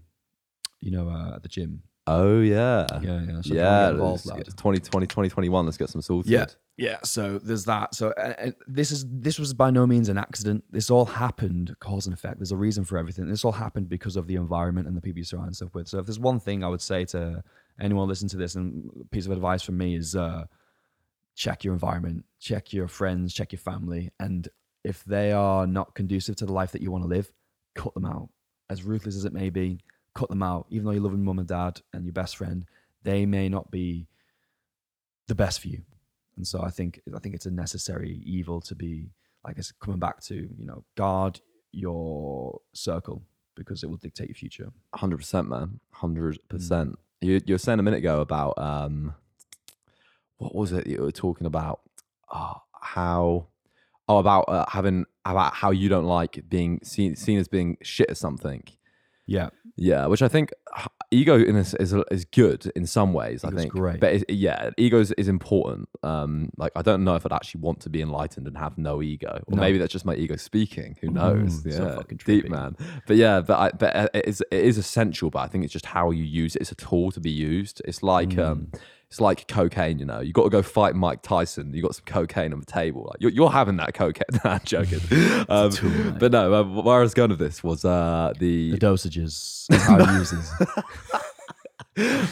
you know, uh, at the gym. Oh yeah. Yeah, yeah. So if you wanna yeah. get involved, let's get 2020, 2021. Let's get some sorted. Yeah. Yeah, so there's that. So uh, uh, this is this was by no means an accident. This all happened cause and effect. There's a reason for everything. This all happened because of the environment and the people you surround yourself with. So if there's one thing I would say to anyone listening to this, and a piece of advice from me is uh, check your environment, check your friends, check your family, and if they are not conducive to the life that you want to live, cut them out. As ruthless as it may be, cut them out. Even though you love your mum and dad and your best friend, they may not be the best for you. And so I think I think it's a necessary evil to be like I said, coming back to you know guard your circle because it will dictate your future. Hundred percent, man. Hundred Mm. percent. You you were saying a minute ago about um, what was it you were talking about? Oh, how? Oh, about uh, having about how you don't like being seen seen as being shit at something. Yeah, Yeah, which I think ego in this is is good in some ways. I think, great. but yeah, ego is, is important. Um, like I don't know if I'd actually want to be enlightened and have no ego, or No. maybe that's just my ego speaking. Who knows? Mm, so yeah, fucking deep man. But yeah, but I, but uh, it is it is essential. But I think it's just how you use it. It's a tool to be used. It's like um, Mm. It's like cocaine. You know, you got to go fight Mike Tyson. You got some cocaine on the table. Like you're, you're having that cocaine. (laughs) nah, I'm joking. (laughs) Um, tool, but no, uh, where I was going with this was uh, the dosages, (laughs) how to use this.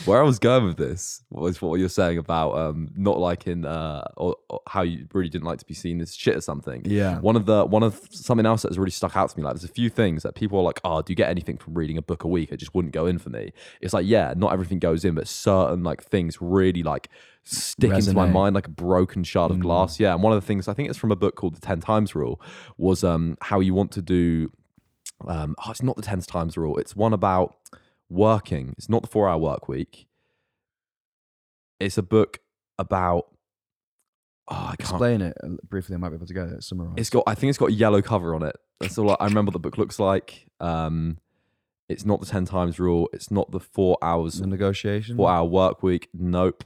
Where I was going with this was what you're saying about um, not liking uh, or, or how you really didn't like to be seen as shit or something. Yeah. One of the one of something else that has really stuck out to me. Like, there's a few things that people are like, "Oh, do you get anything from reading a book a week?" It just wouldn't go in for me. It's like, yeah, not everything goes in, but certain like things really like stick into my mind like a broken shard of Mm. glass. Yeah, and one of the things I think it's from a book called The Ten Times Rule was um, how you want to do um, oh, it's not the ten times rule. It's one about working. It's not the four hour work week. It's a book about. Oh, I can't. Explain it uh, briefly. I might be able to get it summarized. It's got. I think it's got a yellow cover on it. That's all. I, I remember the book looks like. Um, it's not the ten times rule. It's not the four hours the negotiation. four hour work week. Nope.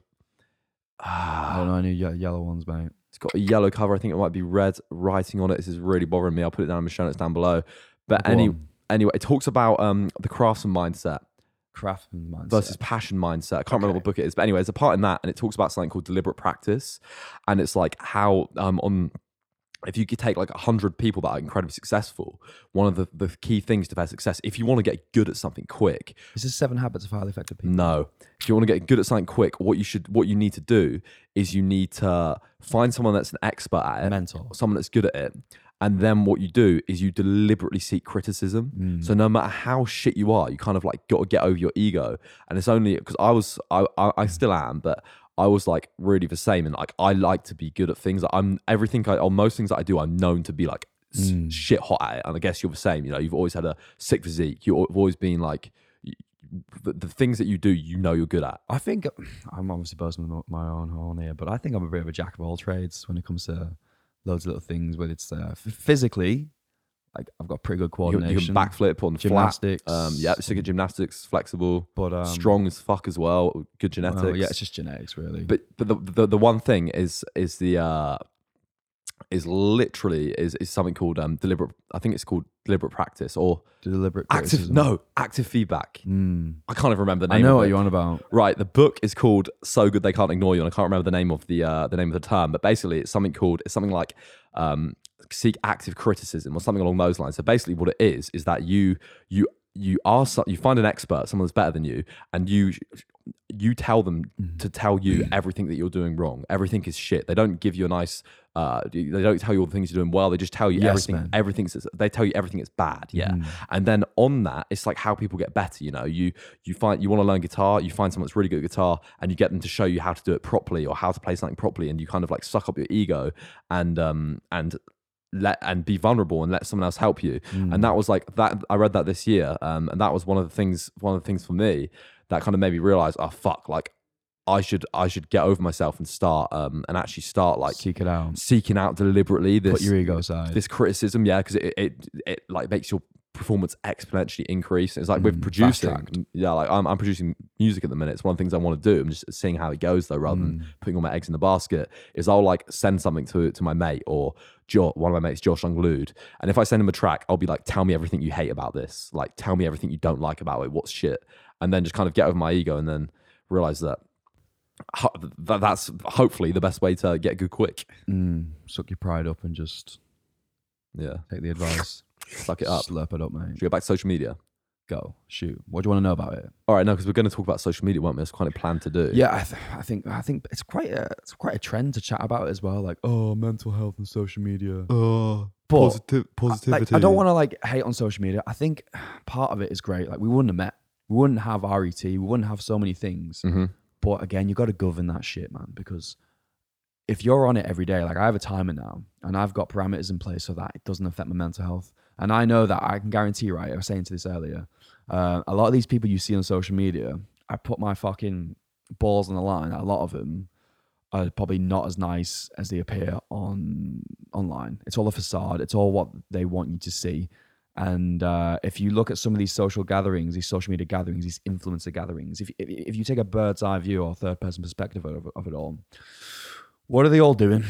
I Ah, don't know any ye- yellow ones, mate. It's got a yellow cover. I think it might be red writing on it. This is really bothering me. I'll put it down in the show notes down below. But Go any, on. anyway, it talks about um, the craftsman mindset Craftsman mindset. versus passion mindset. I can't remember what book it is, but anyway, there's a part in that, and it talks about something called deliberate practice, and it's like how um, on if you could take like 100 people that are incredibly successful one of the, the key things to their success if you want to get good at something quick Is this Seven Habits of Highly Effective People? no. If you want to get good at something quick, what you should what you need to do is you need to find someone that's an expert at it, Mentor. someone that's good at it. And then what you do is you deliberately seek criticism. Mm. So no matter how shit you are, you kind of like got to get over your ego. And it's only because I was I, I I still am, but I was like really the same. And like I like to be good at things. I'm everything I on most things that I do, I'm known to be like Mm. shit hot at it. And I guess you're the same. You know, you've always had a sick physique. You've always been like the, the things that you do, you know you're good at. I think I'm obviously my- my own horn here, but I think I'm a bit of a jack of all trades when it comes to loads of little things. Whether it's uh, physically, like I've got pretty good You coordination. you can backflip on gymnastics. Flat. Um, yeah, sick of gymnastics, flexible, but um, strong as fuck as well. Good genetics. well, yeah, it's just genetics, really. but but the, the the one thing is is the uh is literally is is something called um deliberate. I think it's called deliberate practice or deliberate active. criticism. No, active feedback. Mm. I can't even remember the name. I know what you're on about. Right, the book is called "So Good They Can't Ignore You," and I can't remember the name of the uh, the name of the term, but basically, it's something called it's something like um, seek active criticism or something along those lines. So basically, what it is is that you you you are so, you find an expert, someone that's better than you, and you you tell them Mm-hmm. to tell you everything that you're doing wrong. Everything is shit. They don't give you a nice. Uh, they don't tell you all the things you're doing well. They just tell you Yes, everything. man. Everything's. They tell you everything is bad. Yeah. Mhm. And then on that, it's like how people get better. You know, you you find you want to learn guitar, you find someone that's really good at guitar, and you get them to show you how to do it properly or how to play something properly, and you kind of like suck up your ego and um and let and be vulnerable and let someone else help you. Mm. And that was like that. I read that this year, um, and that was one of the things. One of the things for me that kind of made me realize, oh fuck, like I should I should get over myself and start um and actually start like Seek it out. seeking out deliberately this Put your ego aside. this criticism, yeah, because it, it it like makes your performance exponentially increase. It's like Mm, with producing, yeah, like I'm, I'm producing music at the minute. It's one of the things I want to do. I'm just seeing how it goes though, rather Mm. than putting all my eggs in the basket. Is I'll like send something to to my mate or jo- one of my mates, Josh Unglued, and if I send him a track, I'll be like, tell me everything you hate about this. Like, tell me everything you don't like about it. What's shit, and then just kind of get over my ego and then realize that. ho- that that's hopefully the best way to get good quick. Mm. Suck your pride up and just Yeah, take the advice. suck it up. Slurp it up, mate. Should we go back to social media? Go. Shoot. What do you want to know about it? All right, no, because we're going to talk about social media, weren't we? That's quite a plan to do. Yeah, I, th- I think I think it's quite a it's quite a trend to chat about as well. Like, oh, mental health and social media. Oh, But positive, I- Like, I don't want to like hate on social media. I think part of it is great. Like, we wouldn't have met. We wouldn't have RET. We wouldn't have so many things. hmm But again, you got to govern that shit, man. Because if you're on it every day, like I have a timer now, and I've got parameters in place so that it doesn't affect my mental health. And I know that I can guarantee, right? I was saying to this earlier. Uh, a lot of these people you see on social media, I put my fucking balls on the line. A lot of them are probably not as nice as they appear on online. It's all a facade. It's all what they want you to see. And uh, if you look at some of these social gatherings, these social media gatherings, these influencer gatherings, if, if, if you take a bird's eye view or third person perspective of, of it all, what are they all doing?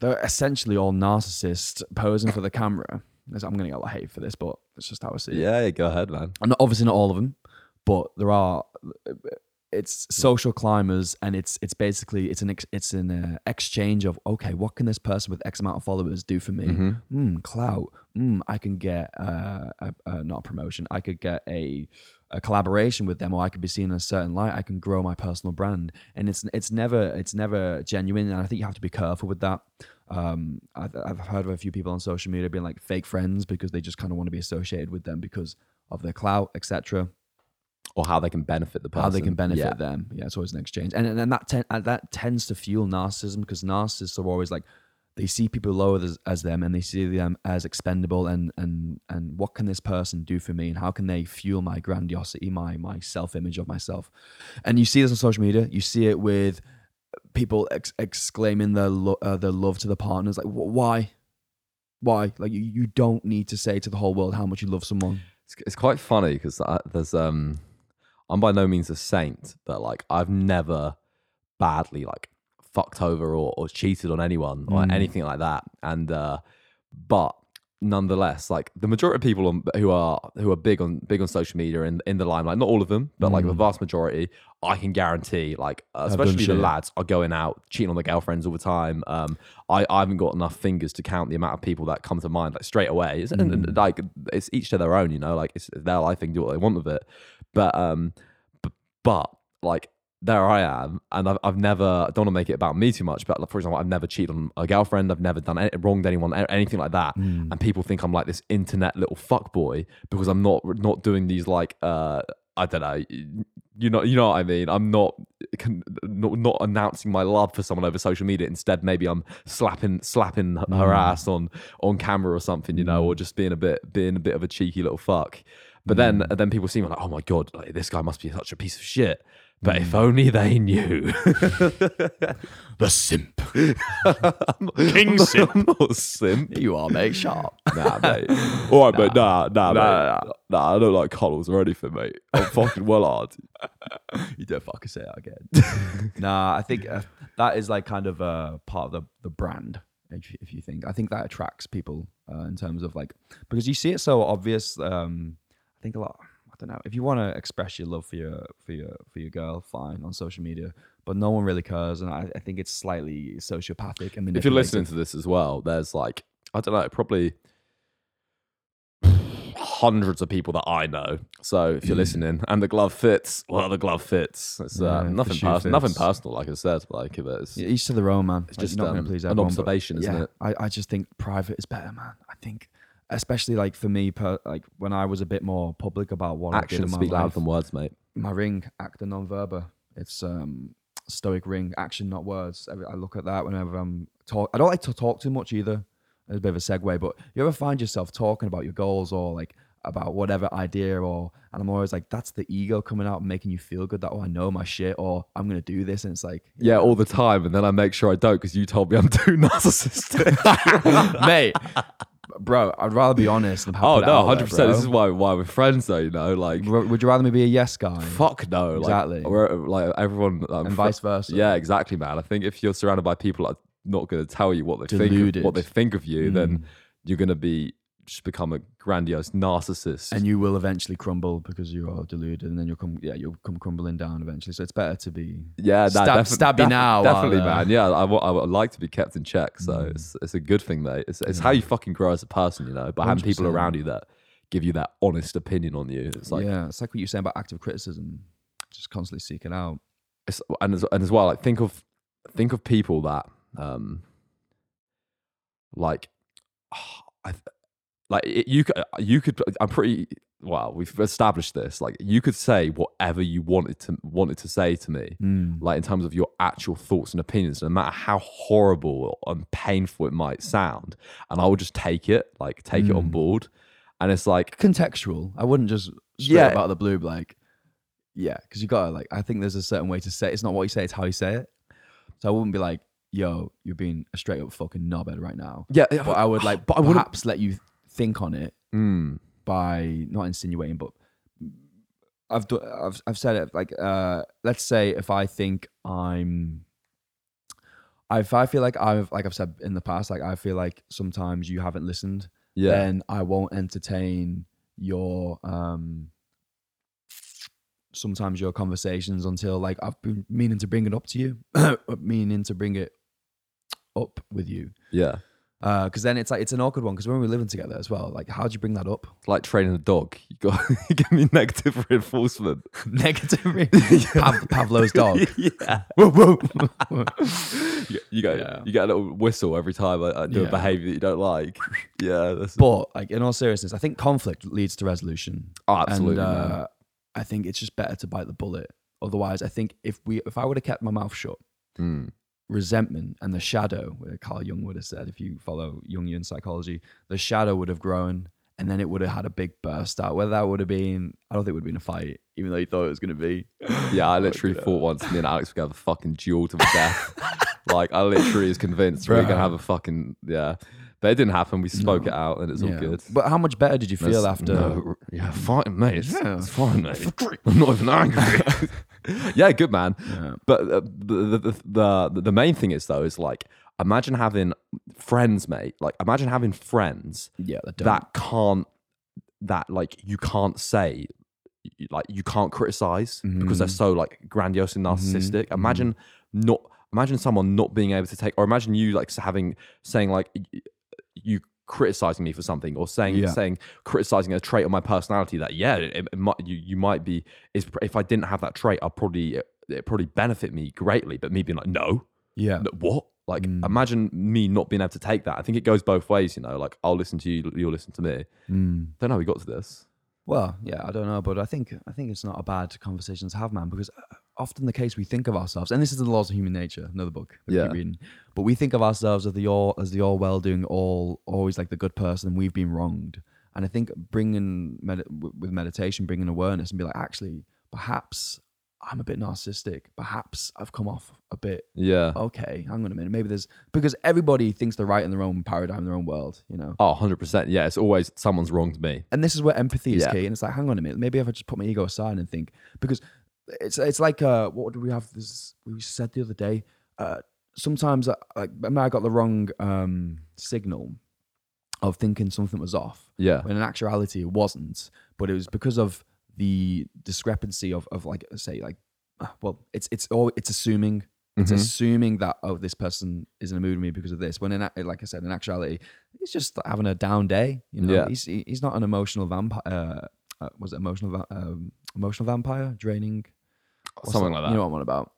They're essentially all narcissists posing for the camera. I'm going to get a lot of hate for this, but it's just how I see it. Yeah, go ahead, man. And obviously not all of them, but there are. It's social climbers, and it's it's basically it's an ex, it's an uh, exchange of okay, what can this person with X amount of followers do for me? Mhm. Mm, clout. Mm, I can get uh, a, a, not a promotion. I could get a a collaboration with them, or I could be seen in a certain light. I can grow my personal brand, and it's it's never it's never genuine. And I think you have to be careful with that. Um, I've, I've heard of a few people on social media being like fake friends because they just kind of want to be associated with them because of their clout, etc. Or how they can benefit the person. How they can benefit Yeah. them. Yeah, it's always an exchange, and and, and that ten, and that tends to fuel narcissism because narcissists are always like they see people lower as, as them and they see them as expendable and and and what can this person do for me and how can they fuel my grandiosity my my self-image of myself and you see this on social media you see it with people ex- exclaiming their lo- uh, their love to the partners like why why like you, you don't need to say to the whole world how much you love someone It's, it's quite funny because there's um, I'm by no means a saint, but like I've never badly like fucked over or, or cheated on anyone or Mm. anything like that. And uh, but nonetheless, like the majority of people on, who are who are big on big on social media and in the limelight, not all of them, but like the Mm. vast majority, I can guarantee, like uh, especially the lads are going out cheating on their girlfriends all the time. Um, I, I haven't got enough fingers to count the amount of people that come to mind like straight away. It's, and, and, Mm. like it's each to their own, you know. Like it's their life, they can do what they want with it. But um, b- but like there I am, and I've, I've never I don't want to make it about me too much, but like, for example, I've never cheated on a girlfriend, I've never done any, wronged anyone, anything like that, Mm. and people think I'm like this internet little fuck boy because I'm not not doing these like uh I don't know. You know, you know what I mean. I'm not, con- not not announcing my love for someone over social media. Instead, maybe I'm slapping slapping her Mm. ass on on camera or something, you know, or just being a bit being a bit of a cheeky little fuck. But then Mm. then people see me like, oh my god, like, this guy must be such a piece of shit. But if only they knew. (laughs) the simp (laughs) King simp. I'm not simp. you are mate sharp Nah, mate. (laughs) All right, but nah, nah, Nah, mate. Nah, I don't like cuddles or anything, mate. I'm fucking well hard. you don't fucking say that again. nah, I think uh, that is like kind of uh, part of the, the brand. If, you- if you think, I think that attracts people uh, in terms of like because you see it so obvious. Um, think a lot. I don't know if you want to express your love for your for your for your girl, fine on social media, but no one really cares, and I, I think it's slightly sociopathic. I mean, If you're listening to this as well, there's like, I don't know, probably hundreds of people that I know. So if you're (clears throat) listening and the glove fits, well, the glove fits. It's Yeah, uh, the nothing, shoe pers- nothing fits. personal, like I said. Like if it's, Yeah, each to their own, man. It's Like, just, not um, gonna please an everyone, but observation, isn't yeah, it? I, I just think private is better, man. I think, especially like for me, per, like when I was a bit more public about what I did actions in my speak life, louder than words, mate. my ring, acta non-verba. It's um stoic ring, action not words. I, I look at that whenever I'm talk. I don't like to talk too much either. It's a bit of a segue, but you ever find yourself talking about your goals or like about whatever idea or and I'm always like that's the ego coming out and making you feel good that oh I know my shit or I'm gonna do this and it's like Yeah, all the time. And then I make sure I don't because you told me I'm too (laughs) narcissistic. (laughs) mate bro I'd rather be (laughs) honest and oh, no, 100%. This is why, why we're friends, though, you know? Like, W- would you rather me be a yes guy fuck no. Like, Exactly. we're- like, everyone. And vice versa Yeah, exactly, man. I think if you're surrounded by people that are not going to tell you what they think, Deluded. of, what they think of you, Mm. then you're going to be just become a grandiose narcissist. and you will eventually crumble because you are deluded and then you'll come yeah you'll come crumbling down eventually so it's better to be yeah, Stab- defi- stab you defi- now, Definitely, man. Yeah, I, wa- I would like to be kept in check. So Mm. it's it's a good thing, mate. It's it's how you fucking grow as a person, you know. By having people around you that give you that honest opinion on you. It's like yeah it's like what you're saying about active criticism just constantly seeking out it's, and as, and as well, like think of think of people that um like (sighs) I th- like it, you could you could I'm pretty well we've established this like you could say whatever you wanted to wanted to say to me Mm. like in terms of your actual thoughts and opinions no matter how horrible and painful it might sound and I would just take it like take it on Mm. board and it's like contextual I wouldn't just straight Yeah. up out of the blue like yeah because you gotta like I think there's a certain way to say it. it's not what you say it's how you say it so I wouldn't be like yo you're being a straight up fucking knobhead right now yeah but I would like (sighs) but I perhaps let you think on it Mm, by not insinuating, but I've do, I've I've said it like uh, let's say if I think I'm, if I feel like I've like I've said in the past, like I feel like sometimes you haven't listened, yeah. then I won't entertain your um. Sometimes your conversations until like I've been meaning to bring it up to you, (coughs) meaning to bring it up with you, yeah because then it's like it's an awkward one. Because when we're living together as well, like how do you bring that up? It's like training a dog. (laughs) You got you give me negative (laughs) reinforcement. (laughs) Negative. Pav- Pavlov's dog. yeah. whoa, whoa. You, you get Yeah. you get a little whistle every time I, I do Yeah. a behavior that you don't like. Yeah, that's, but like in all seriousness, I think conflict leads to resolution. oh, absolutely. And uh, I think it's just better to bite the bullet. Otherwise, I think if we if I would have kept my mouth shut, Mm. Resentment and the shadow, where Carl Jung would have said, if you follow Jungian psychology, the shadow would have grown and then it would have had a big burst out. Whether that would have been, I don't think it would have been a fight, even though you thought it was going to be. Yeah, I literally thought uh, once and then Alex would have a fucking duel to the death. (laughs) like I literally is convinced we we're gonna have a fucking yeah. But it didn't happen. We spoke it out and it's all good. But how much better did you feel That's- after? no, yeah, fighting, mate. It's, Yeah. it's fine, mate. I'm not even angry. (laughs) (laughs) yeah, good man. Yeah. But uh, the, the, the the main thing is though is like imagine having friends, mate. Like imagine having friends Yeah, that, that can't that like you can't say like you can't criticize because they're Mhm. so like grandiose and narcissistic. mhm. Imagine not imagine someone not being able to take or imagine you like having saying like you criticizing me for something or saying Yeah. saying criticizing a trait of my personality that yeah it, it might you you might be is if I didn't have that trait I'll probably it probably benefit me greatly but me being like no yeah, no, what? Like, Mm. imagine me not being able to take that. I think it goes both ways, you know. Like, I'll listen to you, you'll listen to me. Mm. Don't know how we got to this. Well, yeah, I don't know, but I think I think it's not a bad conversation to have, man, because uh, often the case we think of ourselves, and this is the laws of human nature, another book. that we keep Yeah. reading, but we think of ourselves as the all as the all well doing, all always like the good person, we've been wronged. And I think bringing med- with meditation, bringing awareness, and be like, actually, perhaps I'm a bit narcissistic. Perhaps I've come off a bit Yeah. okay. Hang on a minute, maybe there's because everybody thinks they're right in their own paradigm, their own world, you know. Oh, 100%. Yeah, it's always someone's wronged me. And this is where empathy is Yeah. key. And it's like, hang on a minute, maybe if I just put my ego aside and think, because it's it's like uh, what do we have? This we said the other day. Uh, sometimes, uh, like, I mean, I got the wrong um, signal of thinking something was off, Yeah. when in actuality it wasn't. But it was because of the discrepancy of of like say like, uh, well, it's it's all it's assuming. It's Mhm. assuming that oh this person is in a mood with me because of this. When in like I said, in actuality, he's just having a down day. You know, Yeah. he's he's not an emotional vampire. Uh, uh, was it emotional va- um, emotional vampire draining? What's Something like that. You know what I'm on about.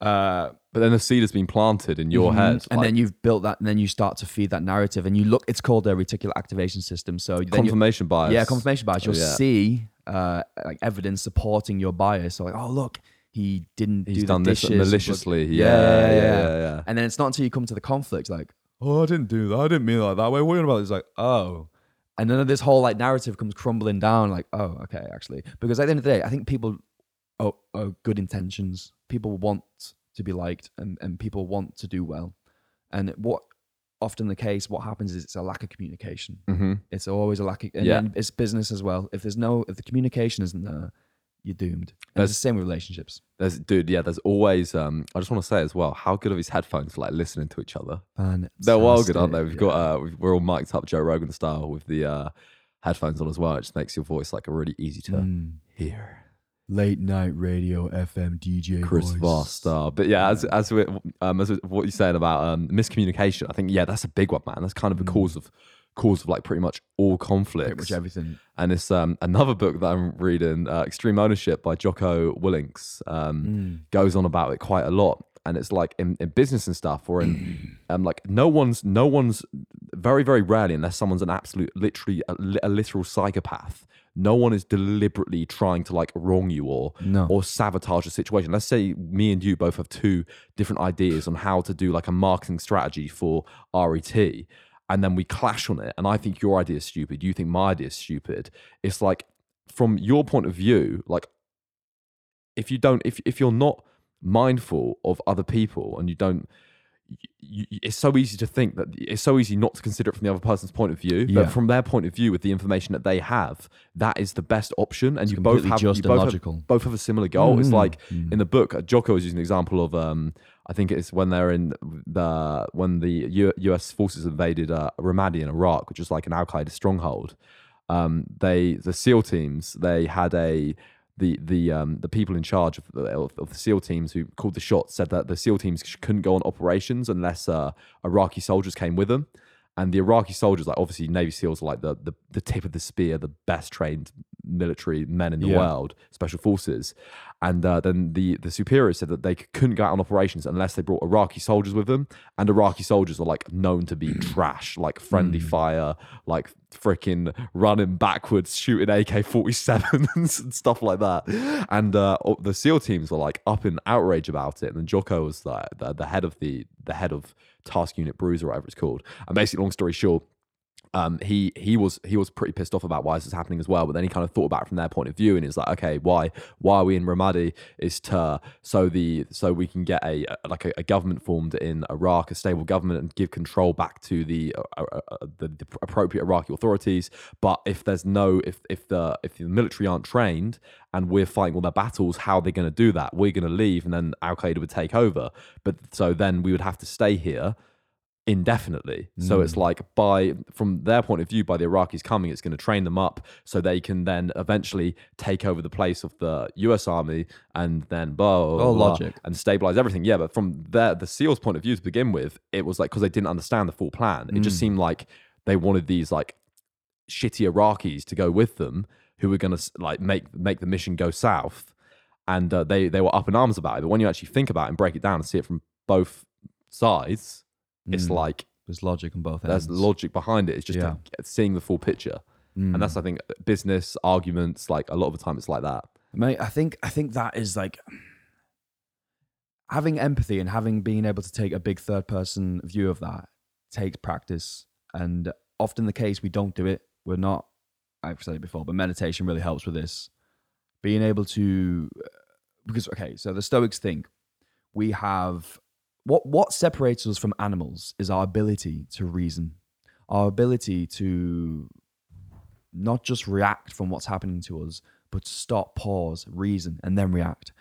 Uh, But then the seed has been planted in your mhm. head. and like, then you've built that, and then you start to feed that narrative, and you look. It's called a reticular activation system. So then you, confirmation bias. yeah, confirmation bias. You'll Yeah. see uh, like evidence supporting your bias. So like, oh look, he didn't He's do done the this dishes, but- maliciously. Yeah, Yeah, yeah, yeah. And then it's not until you come to the conflict, like, oh, I didn't do that. I didn't mean it like that. You worrying about? It's like, oh. And then this whole like narrative comes crumbling down, like, oh, okay, actually. Because at the end of the day, I think people oh, oh good intentions. People want to be liked and, and people want to do well. And what often the case, what happens is it's a lack of communication. hmm It's always a lack of, and Yeah. it's business as well. If there's no, if the communication isn't there, you're doomed. And it's the same with relationships. There's, dude, yeah, there's always, um, I just want to say as well, how good are these headphones for like listening to each other? They're well good, aren't they? We've got, uh, we've, we're all mic'd up Joe Rogan style with the uh, headphones on as well. It just makes your voice like a really easy to Mm. hear. Late night radio FM DJ Chris voice. Voss. But yeah, as as we um as what you're saying about um miscommunication, I think yeah, that's a big one, man. That's kind of the Mm. cause of cause of like pretty much all conflicts. Pretty much everything. And it's um another book that I'm reading, uh, Extreme Ownership by Jocko Willink, um, Mm. goes on about it quite a lot. And it's like in, in business and stuff, or in (clears throat) um like no one's no one's very very rarely unless someone's an absolute literally a, a literal psychopath. No one is deliberately trying to like wrong you or No. or sabotage a situation. Let's say me and you both have two different ideas on how to do like a marketing strategy for RET, and then we clash on it. And I think your idea is stupid. You think my idea is stupid. It's like from your point of view, like if you don't, if if you're not mindful of other people and you don't. You, it's so easy to think that it's so easy not to consider it from the other person's point of view, Yeah. but from their point of view, with the information that they have, that is the best option. And It's you both have just you both have, both have a similar goal. It's Mm, like mm. in the book, uh, Jocko was using an example of um, I think it's when they're in the when the U- U.S. forces invaded uh, Ramadi in Iraq, which is like an Al Qaeda stronghold. Um, they the SEAL teams they had a the the um, the people in charge of the, of the SEAL teams who called the shots said that the SEAL teams couldn't go on operations unless uh, Iraqi soldiers came with them. And the Iraqi soldiers, like obviously Navy SEALs, are like the, the the tip of the spear, the best trained military men in the Yeah. world, special forces. And uh, then the the superiors said that they couldn't go out on operations unless they brought Iraqi soldiers with them. And Iraqi soldiers are like known to be (clears throat) trash, like friendly fire, like freaking running backwards, shooting AK 47s (laughs) and stuff like that. And uh, the SEAL teams were like up in outrage about it. And then Jocko was like the, the head of the the head of Task Unit bruiser, whatever it's called. And basically, long story short, um, he he was he was pretty pissed off about why this is happening as well. But then he kind of thought about it from their point of view, and he's like, okay, why why are we in Ramadi? Is to so the so we can get a a- like a, a government formed in Iraq, a stable government, and give control back to the uh, uh, uh, the, the appropriate Iraqi authorities. But if there's no if if the if the military aren't trained and we're fighting all their battles, how are they going to do that? We're going to leave, and then Al Qaeda would take over. But so then we would have to stay here indefinitely. So it's like by from their point of view, by the Iraqis coming, it's going to train them up so they can then eventually take over the place of the U.S. Army and then blah, blah, Oh, blah, logic. and stabilize everything. Yeah, but from their the SEALs' point of view to begin with, it was like because they didn't understand the full plan. It just seemed like they wanted these like shitty Iraqis to go with them who were going to like make make the mission go south, and uh, they they were up in arms about it. But when you actually think about it and break it down and see it from both sides, it's Mm. like There's logic on both ends. there's logic behind it. It's just Yeah. uh, seeing the full picture, Mm. and that's I think business arguments. Like a lot of the time, it's like that. Mate, I think I think that is like having empathy and having been able to take a big third person view of that takes practice. And often the case we don't do it. We're not I've said it before, but meditation really helps with this. Being able to because okay, so the Stoics think we have what what separates us from animals is our ability to reason. Our ability to not just react from what's happening to us, but stop, pause, reason, and then react.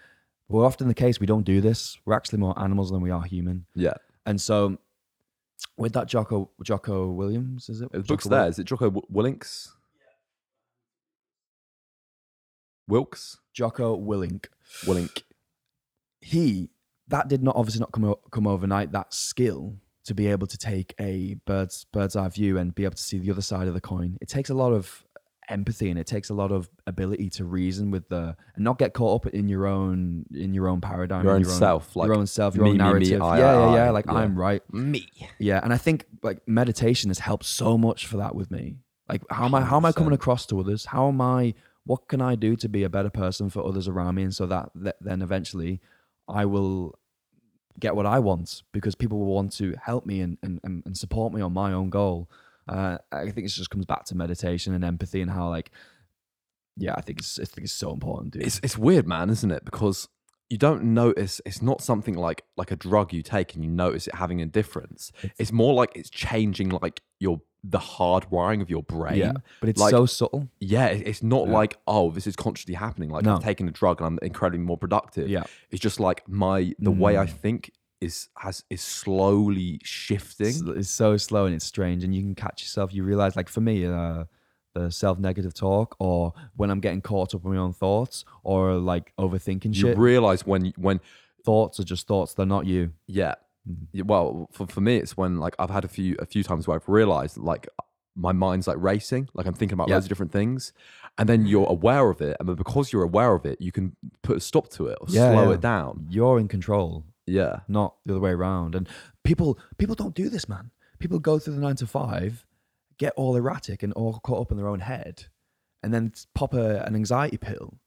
We're often the case we don't do this. We're actually more animals than we are human. Yeah, And so with that Jocko Jocko Williams, is it? the book's Jocko there. Wil- Is it Jocko Wi- Willinks? Wilkes Jocko Willink. Willink. He that did not obviously not come o- come overnight. That skill to be able to take a bird's bird's eye view and be able to see the other side of the coin. It takes a lot of empathy and it takes a lot of ability to reason with the and not get caught up in your own in your own paradigm, Your in own self, like your own self, your me, own me, me, narrative. I, yeah, I, yeah, yeah. Like Yeah. I'm right. Me. Yeah, and I think like meditation has helped so much for that with me. Like how am I how am I coming across to others? How am I what can I do to be a better person for others around me and so that, that then eventually I will get what I want because people will want to help me and, and, and support me on my own goal. Uh, I think it just comes back to meditation and empathy and how like yeah, I think it's I think it's so important, dude. It's it's weird, man, isn't it? Because you don't notice. It's not something like like a drug you take and you notice it having a difference. It's more like it's changing like your the hardwiring of your brain. yeah, but it's like- so subtle. Yeah, it's not Yeah. like oh, this is consciously happening. Like No. I'm taking a drug and I'm incredibly more productive. Yeah. it's just like my the way I Mm. think is has is slowly shifting. It's, it's so slow and it's strange, and you can catch yourself. You realize, like for me, uh, the self-negative talk, or when I'm getting caught up in my own thoughts, or like overthinking you shit. You realize when when thoughts are just thoughts; they're not you. yeah, Mhm. Well for, for me it's when like I've had a few a few times where I've realized like my mind's like racing, like I'm thinking about Yeah. loads of different things, and then you're aware of it, and because you're aware of it, you can put a stop to it or Yeah, slow yeah. it down. You're in control, Yeah, not the other way around. And people, people don't do this, man. People go through the nine to five, get all erratic and all caught up in their own head, and then pop a, an anxiety pill.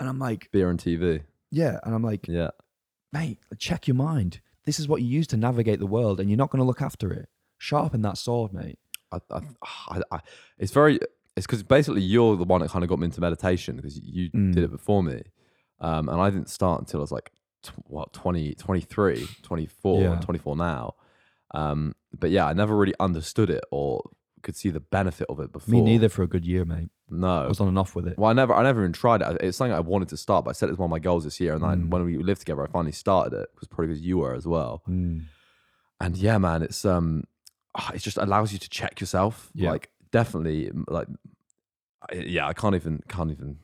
And I'm like, beer and TV. yeah. And I'm like, Yeah, mate, check your mind. This is what you use to navigate the world, and you're not going to look after it. Sharpen that sword, mate. I, I, I, it's very it's because basically you're the one that kind of got me into meditation because you Mm. did it before me, um, and I didn't start until I was like what 20, 23, 24, Yeah. 24 now. Um, but yeah, I never really understood it or could see the benefit of it before. Me neither for a good year, mate. No, I was on and off with it. Well, I never, I never even tried it. It's something I wanted to start, but I said it was one of my goals this year. And then Mm. when we lived together, I finally started it. It was probably because you were as well. Mm. And yeah, man, it's um, ah, it just allows you to check yourself. Yeah. Like definitely, like, yeah, I can't even, can't even.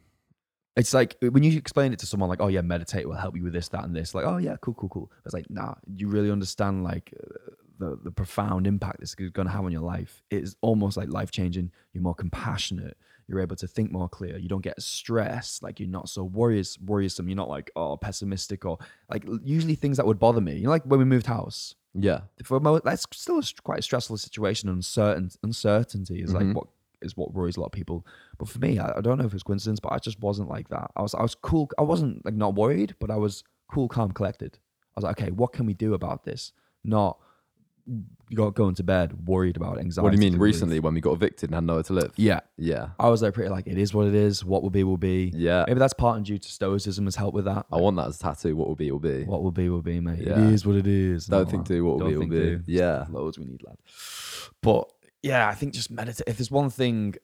It's like when you explain it to someone, like, "Oh yeah, meditate will help you with this, that, and this." Like, "Oh yeah, cool, cool, cool." It's like, nah, you really understand like uh, the the profound impact this is going to have on your life. It's almost like life changing. You're more compassionate. You're able to think more clear. You don't get stressed. Like you're not so worries, worrisome. You're not like oh pessimistic or like usually things that would bother me. You know, like when we moved house. Yeah. For mo- that's still a, quite a stressful situation. Uncertain uncertainty is Mhm. like what is what worries a lot of people. But for me, I, I don't know if it's coincidence, but I just wasn't like that. I was I was cool. I wasn't like not worried, but I was cool, calm, collected. I was like, okay, what can we do about this? Not go going to bed worried about anxiety. What do you mean recently when we got evicted and had nowhere to live? Yeah, Yeah. I was like pretty like it is what it is. What will be will be. Yeah. Maybe that's part and due to stoicism has helped with that. I want that as a tattoo. What will be, will be. What will be will be, mate. Yeah. It is what it is. Don't think do, what will don't be, will be. do. Yeah. loads we need, lad. But yeah, I think just meditate. If there's one thing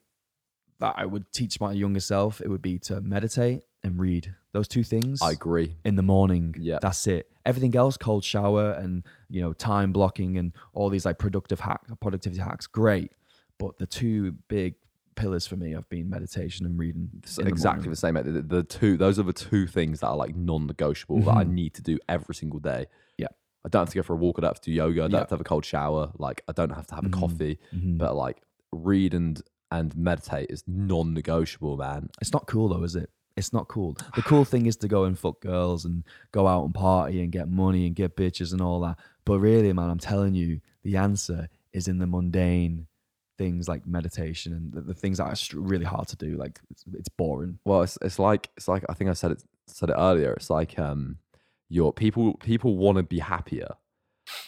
that I would teach my younger self, it would be to meditate and read. Those two things I agree. in the morning. Yeah. that's it. Everything else, cold shower and you know time blocking and all these like productive hack, productivity hacks, great. But the two big pillars for me have been meditation and reading. It's the exactly morning. the same. The, the two, those are the two things that are like non-negotiable that I Mhm. need to do every single day. Yeah. I don't have to go for a walk. I don't have to do yoga. I don't Yeah. have to have a cold shower. Like I don't have to have a Mhm. coffee. Mhm. But like read and and meditate is non-negotiable, man. It's not cool though, is it? It's not cool. The cool thing is to go and fuck girls and go out and party and get money and get bitches and all that. But really, man, I'm telling you, the answer is in the mundane things like meditation and the, the things that are really hard to do. Like it's, it's boring. Well, it's it's like it's like I think I said it said it earlier. It's like um, your people people want to be happier,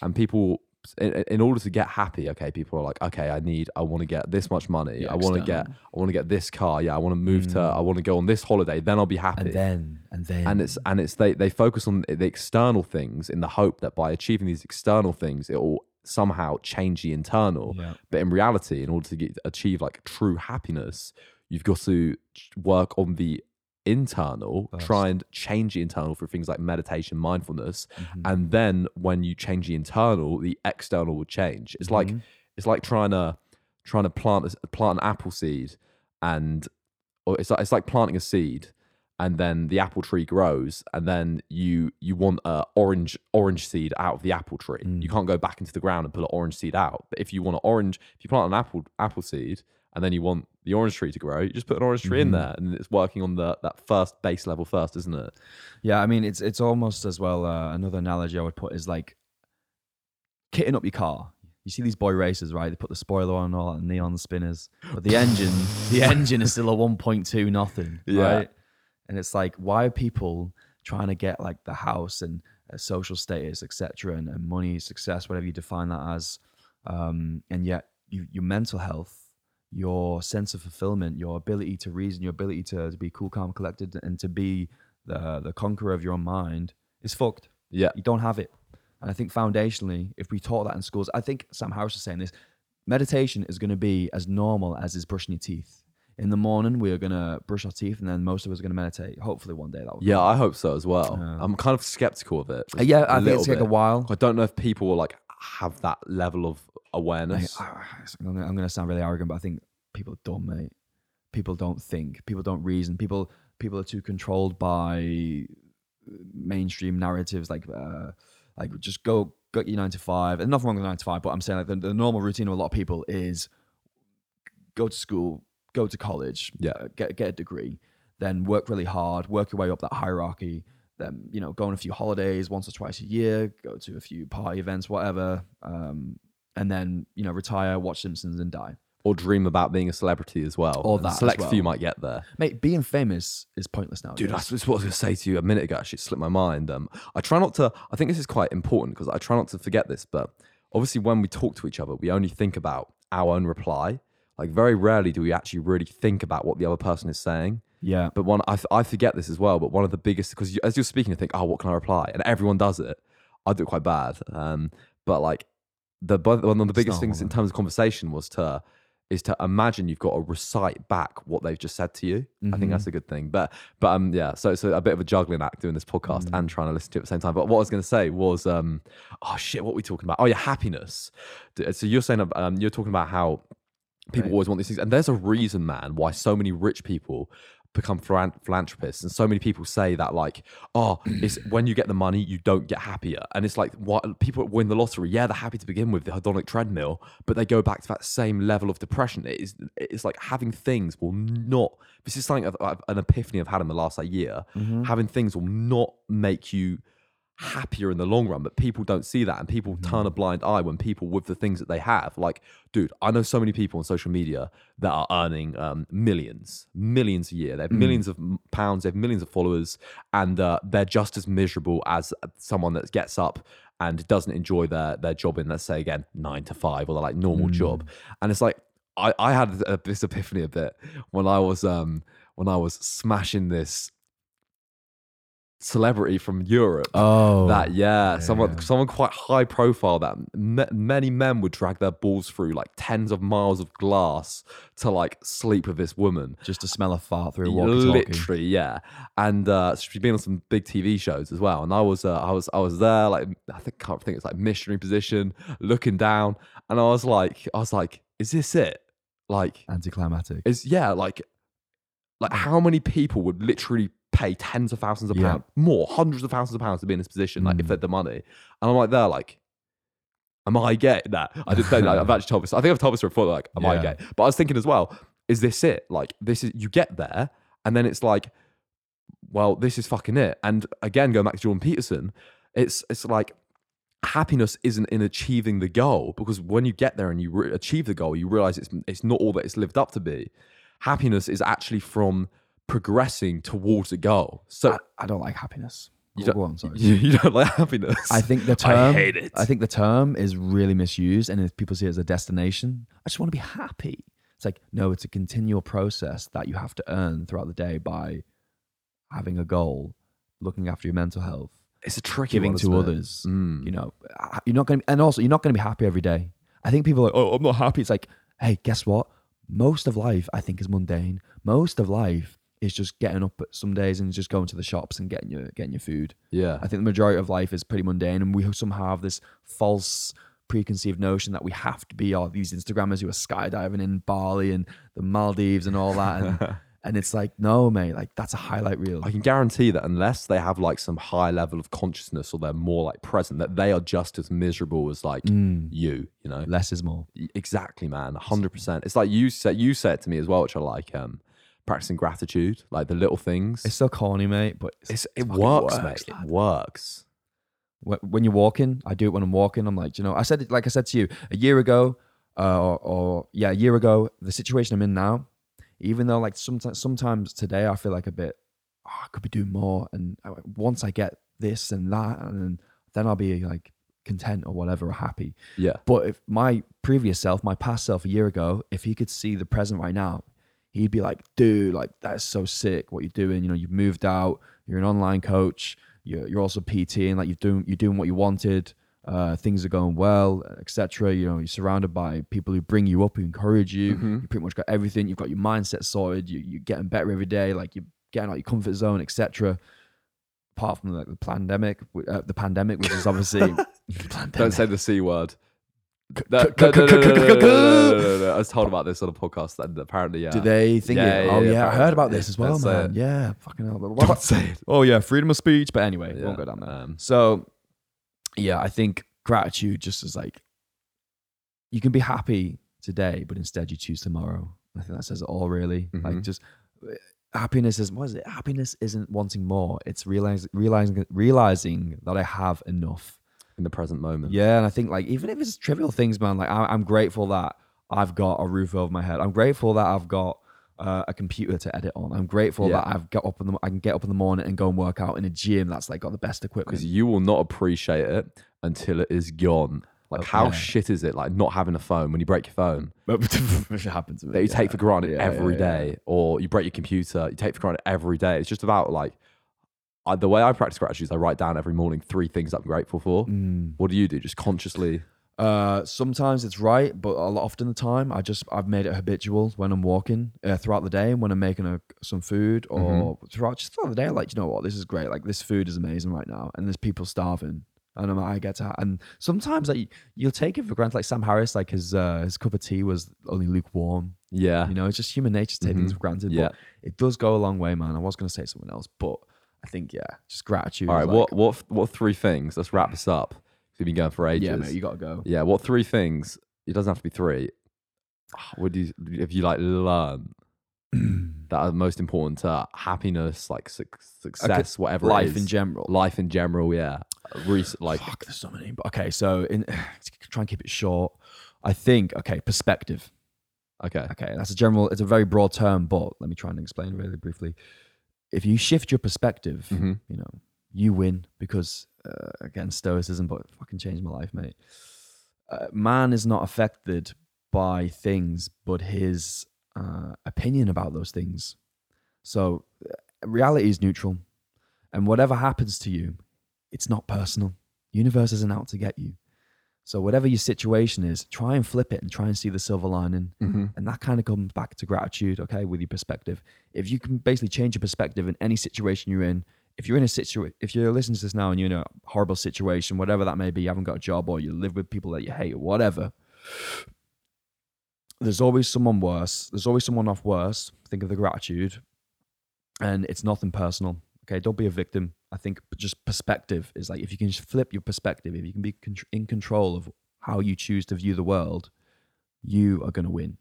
and people in, in order to get happy, okay, people are like, okay, I need, I want to get this much money. Yeah, I want to get. I want to get this car. Yeah, I want to move to, Mm. I want to go on this holiday. Then I'll be happy. And then, and then, and it's and it's they they focus on the external things in the hope that by achieving these external things, it will somehow change the internal. yeah. But in reality, in order to get, achieve like true happiness, you've got to work on the internal, First. try and change the internal through things like meditation, mindfulness, Mhm. and then when you change the internal, the external will change. It's like Mhm. it's like trying to trying to plant a- plant an apple seed, and or it's like it's like planting a seed. And then the apple tree grows, and then you you want a orange orange seed out of the apple tree. Mm. You can't go back into the ground and pull an orange seed out. But if you want an orange, if you plant an apple apple seed, and then you want the orange tree to grow, you just put an orange tree in Mhm. there, and it's working on the that first base level first, isn't it? Yeah, I mean, it's it's almost as well. Uh, another analogy I would put is like kitting up your car. You see these boy racers, right? They put the spoiler on and all that neon spinners, but the engine, (laughs) the engine is still a 1.2 nothing, Yeah. right? And it's like, why are people trying to get like the house and uh, social status, etc., and, and money, success, whatever you define that as, um, and yet you, your mental health, your sense of fulfillment, your ability to reason, your ability to, to be cool, calm, collected, and to be the the conqueror of your own mind is fucked. Yeah, You don't have it. And I think foundationally, if we taught that in schools, I think Sam Harris is saying this meditation is going to be as normal as is brushing your teeth. In the morning, we are going to brush our teeth, and then most of us are going to meditate. Hopefully, one day that will. yeah, I hope so as well. I'm kind of skeptical of it. Uh, yeah, I think it's take a while. I don't know if people will like have that level of awareness. I, am I'm gonna sound really arrogant, but I think people are dumb, mate. People don't think. People don't reason. People people are too controlled by mainstream narratives, like uh, like just go go your nine to five. And nothing wrong with nine to five, but I'm saying like the, the normal routine of a lot of people is go to school, go to college, Yeah. uh, get get a degree, then work really hard, work your way up that hierarchy. Then you know, go on a few holidays once or twice a year, go to a few party events, whatever, um, and then you know, retire, watch Simpsons, and die. or dream about being a celebrity as well. Or that select few might get there. Mate, being famous is pointless now. Dude, that's, that's what I was going to say to you a minute ago. Actually, it slipped my mind. Um, I try not to. I think this is quite important because I try not to forget this. But obviously, when we talk to each other, we only think about our own reply. Like very rarely do we actually really think about what the other person is saying. Yeah, But one, I, f- I forget this as well. But one of the biggest, because you, as you're speaking, you think, oh, what can I reply? And everyone does it. I do it quite bad. Um, but like the one of the biggest things in terms of conversation was to is to imagine you've got to recite back what they've just said to you. I think that's a good thing. But but um yeah, so it's a bit of a juggling act doing this podcast Mm. and trying to listen to it at the same time. But what I was going to say was um oh shit, what were we talking about? Oh yeah, happiness. So you're saying um you're talking about how people Right. always want these things, and there's a reason, man, why so many rich people become philanthropists. And so many people say that like oh it's when you get the money you don't get happier. And it's like what people win the lottery. Yeah they're happy to begin with the hedonic treadmill but they go back to that same level of depression. It is it's like having things will not this is something an epiphany i've had in the last like year. Mm-hmm. Having things will not make you happier in the long run, but people don't see that and people turn a blind eye when people with the things that they have. Like, dude, I know so many people on social media that are earning um, millions, millions a year. They have millions of pounds, they have millions of followers, and uh, they're just as miserable as someone that gets up and doesn't enjoy their their job in, let's say again, nine to five or their like normal job. And it's like I, I had a, this epiphany a bit when I was um when I was smashing this celebrity from Europe. Oh, That yeah, someone yeah. someone quite high profile that m- many men would drag their balls through like tens of miles of glass to like sleep with this woman. just to smell a fart through a walkie-talkie. Literally, yeah. And uh, she's been on some big TV shows as well. And I was, uh, I was, I was there. Like I think, can't think it's like missionary position, looking down, and I was like, I was like, is this it? Like, Anticlimactic. is yeah, like, like how many people would literally pay tens of thousands of Yeah. pounds, more hundreds of thousands of pounds to be in this position, like if Mm. they had the money? And I'm like, they're like, am I gay? That I did say that. I've (laughs) actually told this. I think I've told this before. Like, am I Yeah. gay? But I was thinking as well, is this it? Like, this is you get there, and then it's like, well, this is fucking it. And again, going back to Jordan Peterson, it's it's like happiness isn't in achieving the goal because when you get there and you re- achieve the goal, you realize it's it's not all that it's lived up to be. Happiness is actually from progressing towards a goal. So I, I don't like happiness. You don't- on, you, (laughs) you don't like happiness. I think the (laughs) term. I hate it. I think the term is really misused, and if people see it as a destination, I just want to be happy. It's like no, it's a continual process that you have to earn throughout the day by having a goal, looking after your mental health, it's a tricky giving one, to others. Mm. You know, uh, you're not going to, and also you're not going to be happy every day. I think people are like, oh, I'm not happy. It's like, hey, guess what? Most of life, I think, is mundane. Most of life is just getting up some days and just going to the shops and getting your getting your food. Yeah. I think the majority of life is pretty mundane, and we somehow have this false preconceived notion that we have to be all these Instagrammers who are skydiving in Bali and the Maldives and all that. And, (laughs) and it's like, no, mate, like that's a highlight reel. I can guarantee that unless they have like some high level of consciousness or they're more like present, that they are just as miserable as like Mm, you, you know? less is more. Exactly, man. hundred percent. It's like you said you said to me as well, which I like, um, practicing gratitude, like the little things. It's so corny, mate, but it's, It's, it works, works, mate. lad. It works. Wh- when you're walking, I do it when I'm walking. I'm like, you know, I said it like I said to you a year ago, uh, or, or yeah, a year ago. The situation I'm in now, even though like sometimes sometimes today I feel like a bit, oh, I could be doing more, and I- once I get this and that, and then I'll be like content or whatever, or happy. Yeah. But if my previous self, my past self a year ago, if he could see the present right now, he'd be like, dude, like that's so sick what you're doing. You know, you've moved out, you're an online coach, you're, you're also PT and like you're doing you're doing what you wanted. Uh, things are going well, etc. You know, you're surrounded by people who bring you up, who encourage you. Mhm. You pretty much got everything. You've got your mindset sorted. You, you're getting better every day. Like you're getting out of your comfort zone, etc. Apart from like the pandemic, uh, the pandemic, which is obviously (laughs) Don't say (laughs) the C word. I was told about this on a podcast and apparently, yeah. Do they think Yeah, it? oh yeah, yeah, I heard about this as well, man. it. Yeah, fucking hell. What about- say it. oh yeah, freedom of speech. But anyway, Yeah, won't go down there. um, So yeah, I think gratitude just is like you can be happy today, but instead you choose tomorrow. I think that says it all really. Like Mhm. just uh, happiness is what is it? Happiness isn't wanting more. It's realizing realizing realizing that I have enough. In the present moment. Yeah, and I think like even if it's trivial things, man, like I, I'm grateful that I've got a roof over my head. I'm grateful that I've got uh, a computer to edit on. I'm grateful Yeah. that I've got up in the I can get up in the morning and go and work out in a gym that's like got the best equipment. Because you will not appreciate it until it is gone. Like, Oh, how shit is it, like, not having a phone when you break your phone (laughs) Which happens to me. that you take for granted Yeah, every yeah, yeah. day, or you break your computer, you take for granted every day? It's just about, like, I, the way I practice gratitude is I write down every morning three things I'm grateful for. Mm. What do you do? Just consciously. Uh, sometimes it's right, but a lot often the time I just I've made it habitual when I'm walking uh, throughout the day and when I'm making a, some food or throughout just throughout the day. Like you know what, this is great. Like this food is amazing right now, and there's people starving. and um, I get to, and sometimes like you'll take it for granted. Like Sam Harris, like his uh, his cup of tea was only lukewarm. Yeah. You know, it's just human nature to take things Mhm. for granted. Yeah. But it does go a long way, man. I was gonna say something else, but I think yeah, just gratitude. All right. is what like- what what three things? Let's wrap this up. We've been going for ages. Yeah, mate, you gotta go. Yeah, What three things? It doesn't have to be three. Ah, Would you if you like learn (clears throat) that are most important to happiness, like suc success, whatever Life is. in general. life in general? Yeah. Rec- like Fuck, there's so many. But okay, so in (sighs) try and keep it short. I think okay, perspective. okay. Okay, that's a general. It's a very broad term, but let me try and explain really briefly. If you shift your perspective, Mhm. you know, you win because uh, again, stoicism, but it fucking changed my life, mate. Uh, man is not affected by things, but his uh, opinion about those things. So uh, reality is neutral, and whatever happens to you, it's not personal. Universe isn't out to get you. So whatever your situation is, try and flip it and try and see the silver lining. Mhm. And that kind of comes back to gratitude, okay, with your perspective. If you can basically change your perspective in any situation you're in, if you're in a situation, if you're listening to this now and you're in a horrible situation, whatever that may be, you haven't got a job or you live with people that you hate or whatever, there's always someone worse. There's always someone off worse. Think of the gratitude. And it's nothing personal. Okay, don't be a victim. I think just perspective is like if you can just flip your perspective, if you can be in control of how you choose to view the world, you are going to win.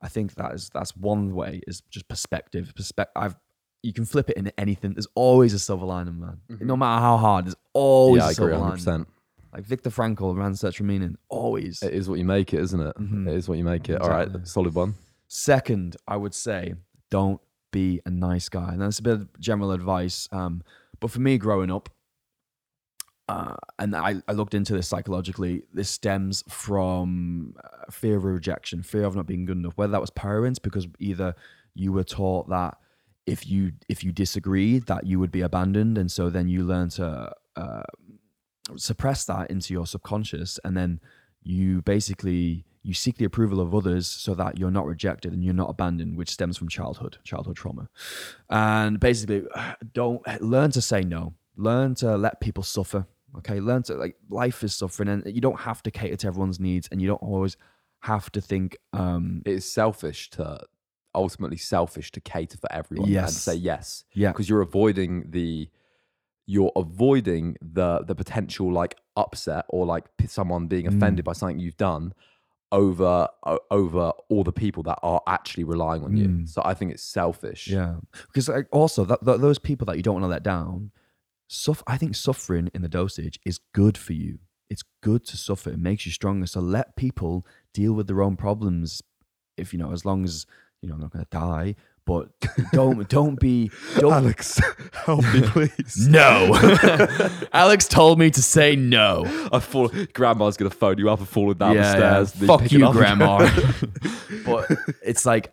I think that is that's one way is just perspective. Perspective. I've you can flip it into anything. There's always a silver lining, man. No matter how hard, there's always yeah, I a agree silver 100. lining. percent Like Viktor Frankl, Man's Search for Meaning. Always. It is what you make it, isn't it? Mhm. It is what you make it. All right, solid one. Second, I would say don't be a nice guy. And that's a bit of general advice. Um, but for me, growing up, uh, and I, I looked into this psychologically, this stems from uh, fear of rejection, fear of not being good enough. Whether that was parents, because either you were taught that if you if you disagreed, that you would be abandoned, and so then you learn to uh, suppress that into your subconscious, and then you basically you seek the approval of others so that you're not rejected and you're not abandoned which stems from childhood childhood trauma. And basically (sighs) don't learn to say no. Learn to let people suffer okay? Learn to like life is suffering and you don't have to cater to everyone's needs and you don't always have to think um It is selfish to ultimately selfish to cater for everyone and Yes. say yes. Yeah. Because you're avoiding the you're avoiding the the potential like upset or like someone being Mm. offended by something you've done over over all the people that are actually relying on you. Mm. So I think it's selfish. Yeah, because like also that, that those people that you don't want to let down, suff- I think suffering in the dosage is good for you. It's good to suffer. It makes you stronger. So let people deal with their own problems. If you know, as long as you know, I'm not going to die. But don't don't be don't. Alex, help me please. (laughs) No, (laughs) Alex told me to say no. I fall. Grandma's gonna phone you up and falling down the stairs. yeah. Fuck you, grandma. (laughs) but it's like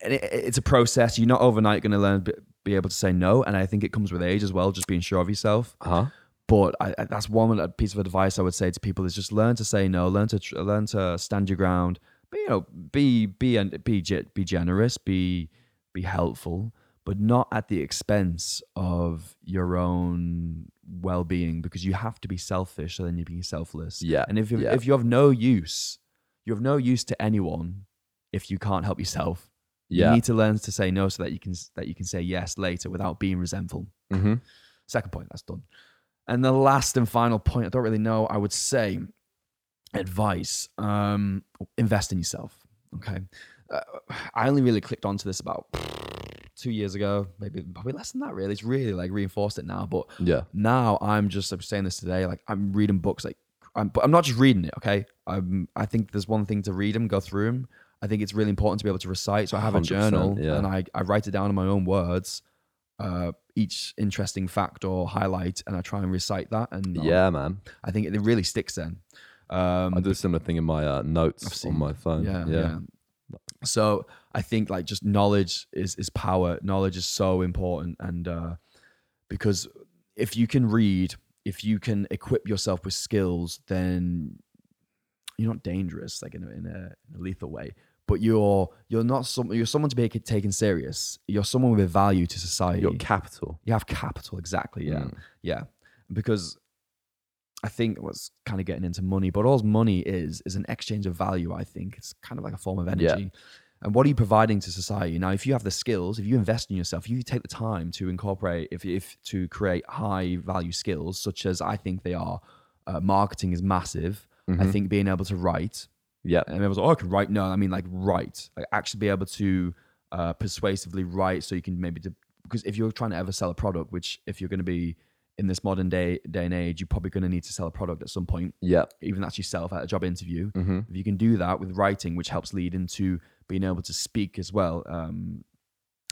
it, it's a process. You're not overnight going to learn be, be able to say no, and I think it comes with age as well. Just being sure of yourself. Huh? But I, I, that's one piece of advice I would say to people is just learn to say no, learn to learn to stand your ground. But you know, be be and be be generous, be be helpful, but not at the expense of your own well-being because you have to be selfish so then you're being selfless. Yeah, And if you yeah. if you have no use, you have no use to anyone if you can't help yourself. Yeah. You need to learn to say no so that you can that you can say yes later without being resentful. mm-hmm. Second point, that's done. And the last and final point, I don't really know. I would say advice: um, invest in yourself. Okay, uh, I only really clicked onto this about (sniffs) two years ago, maybe probably less than that. Really, it's really like reinforced it now. But Yeah. now I'm just I'm saying this today. Like I'm reading books, like I'm, but I'm not just reading it. Okay, I'm. I think there's one thing to read them, go through them. I think it's really important to be able to recite. So I have a journal yeah. and I, I write it down in my own words, uh, each interesting fact or highlight, and I try and recite that. And uh, Yeah, man. I think it, it really sticks then. Um, I do a similar thing in my uh, notes seen- on my phone. yeah, yeah. yeah. So I think like just knowledge is is power. Knowledge is so important, and uh, because if you can read, if you can equip yourself with skills, then you're not dangerous, like in a, in a, in a lethal way. But you're you're not some you're someone to be taken serious. You're someone with a value to society. You got capital. you have capital, exactly. Yeah, Mm. yeah. Because I think what's kind of getting into money, but all money is is an exchange of value. I think it's kind of like a form of Yeah. energy. And what are you providing to society? Now, if you have the skills, if you invest in yourself, if you take the time to incorporate, if, if to create high value skills, such as I think they are, uh, marketing is massive. I Mhm. think being able to write, Yeah. and everyone's like, oh, I can write. No, I mean like write, like actually be able to uh, persuasively write, so you can maybe do, because if you're trying to ever sell a product, which if you're going to be in this modern day day and age, you're probably going to need to sell a product at some point, Yeah. even that's yourself at a job interview. hmm If you can do that with writing, which helps lead into being able to speak as well, um,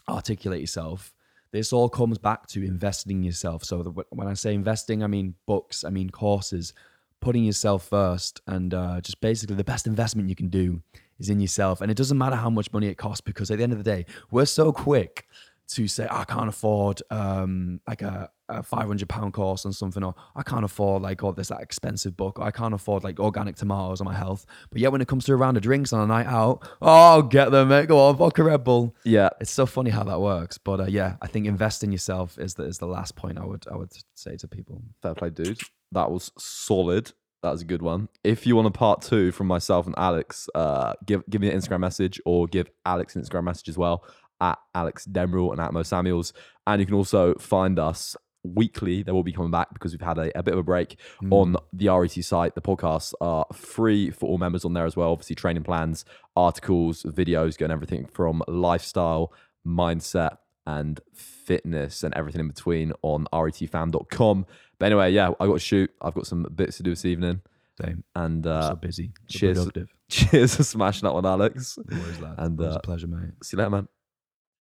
articulate yourself. This all comes back to investing in yourself. So the, when I say investing, I mean books, I mean courses, putting yourself first, and uh, just basically the best investment you can do is in yourself. And it doesn't matter how much money it costs because at the end of the day, we're so quick to say I can't afford um, like a, a 500 pound course on something, or I can't afford like all this that expensive book, or I can't afford like organic tomatoes on my health. But yet when it comes to a round of drinks on a night out, oh, get them, mate. Go on, vodka Red Bull. Yeah. It's so funny how that works. But uh, yeah, I think invest in yourself is the is the last point I would I would say to people. Fair play, dude. That was solid. That was a good one. If you want a part two from myself and Alex, uh, give give me an Instagram message or give Alex an Instagram message as well at Alex Demeril and at Mo Samuels. And you can also find us weekly. They will be coming back because we've had a, a bit of a break on the RET site. The podcasts are free for all members on there as well. Obviously, training plans, articles, videos, going everything from lifestyle, mindset, and fitness and everything in between on retfam.com. But anyway, yeah, I got to shoot. I've got some bits to do this evening. Same. And so uh, busy. So cheers. productive. (laughs) cheers for smashing that one, Alex. Always, lad. And, Always uh, a pleasure, mate. See you later, man.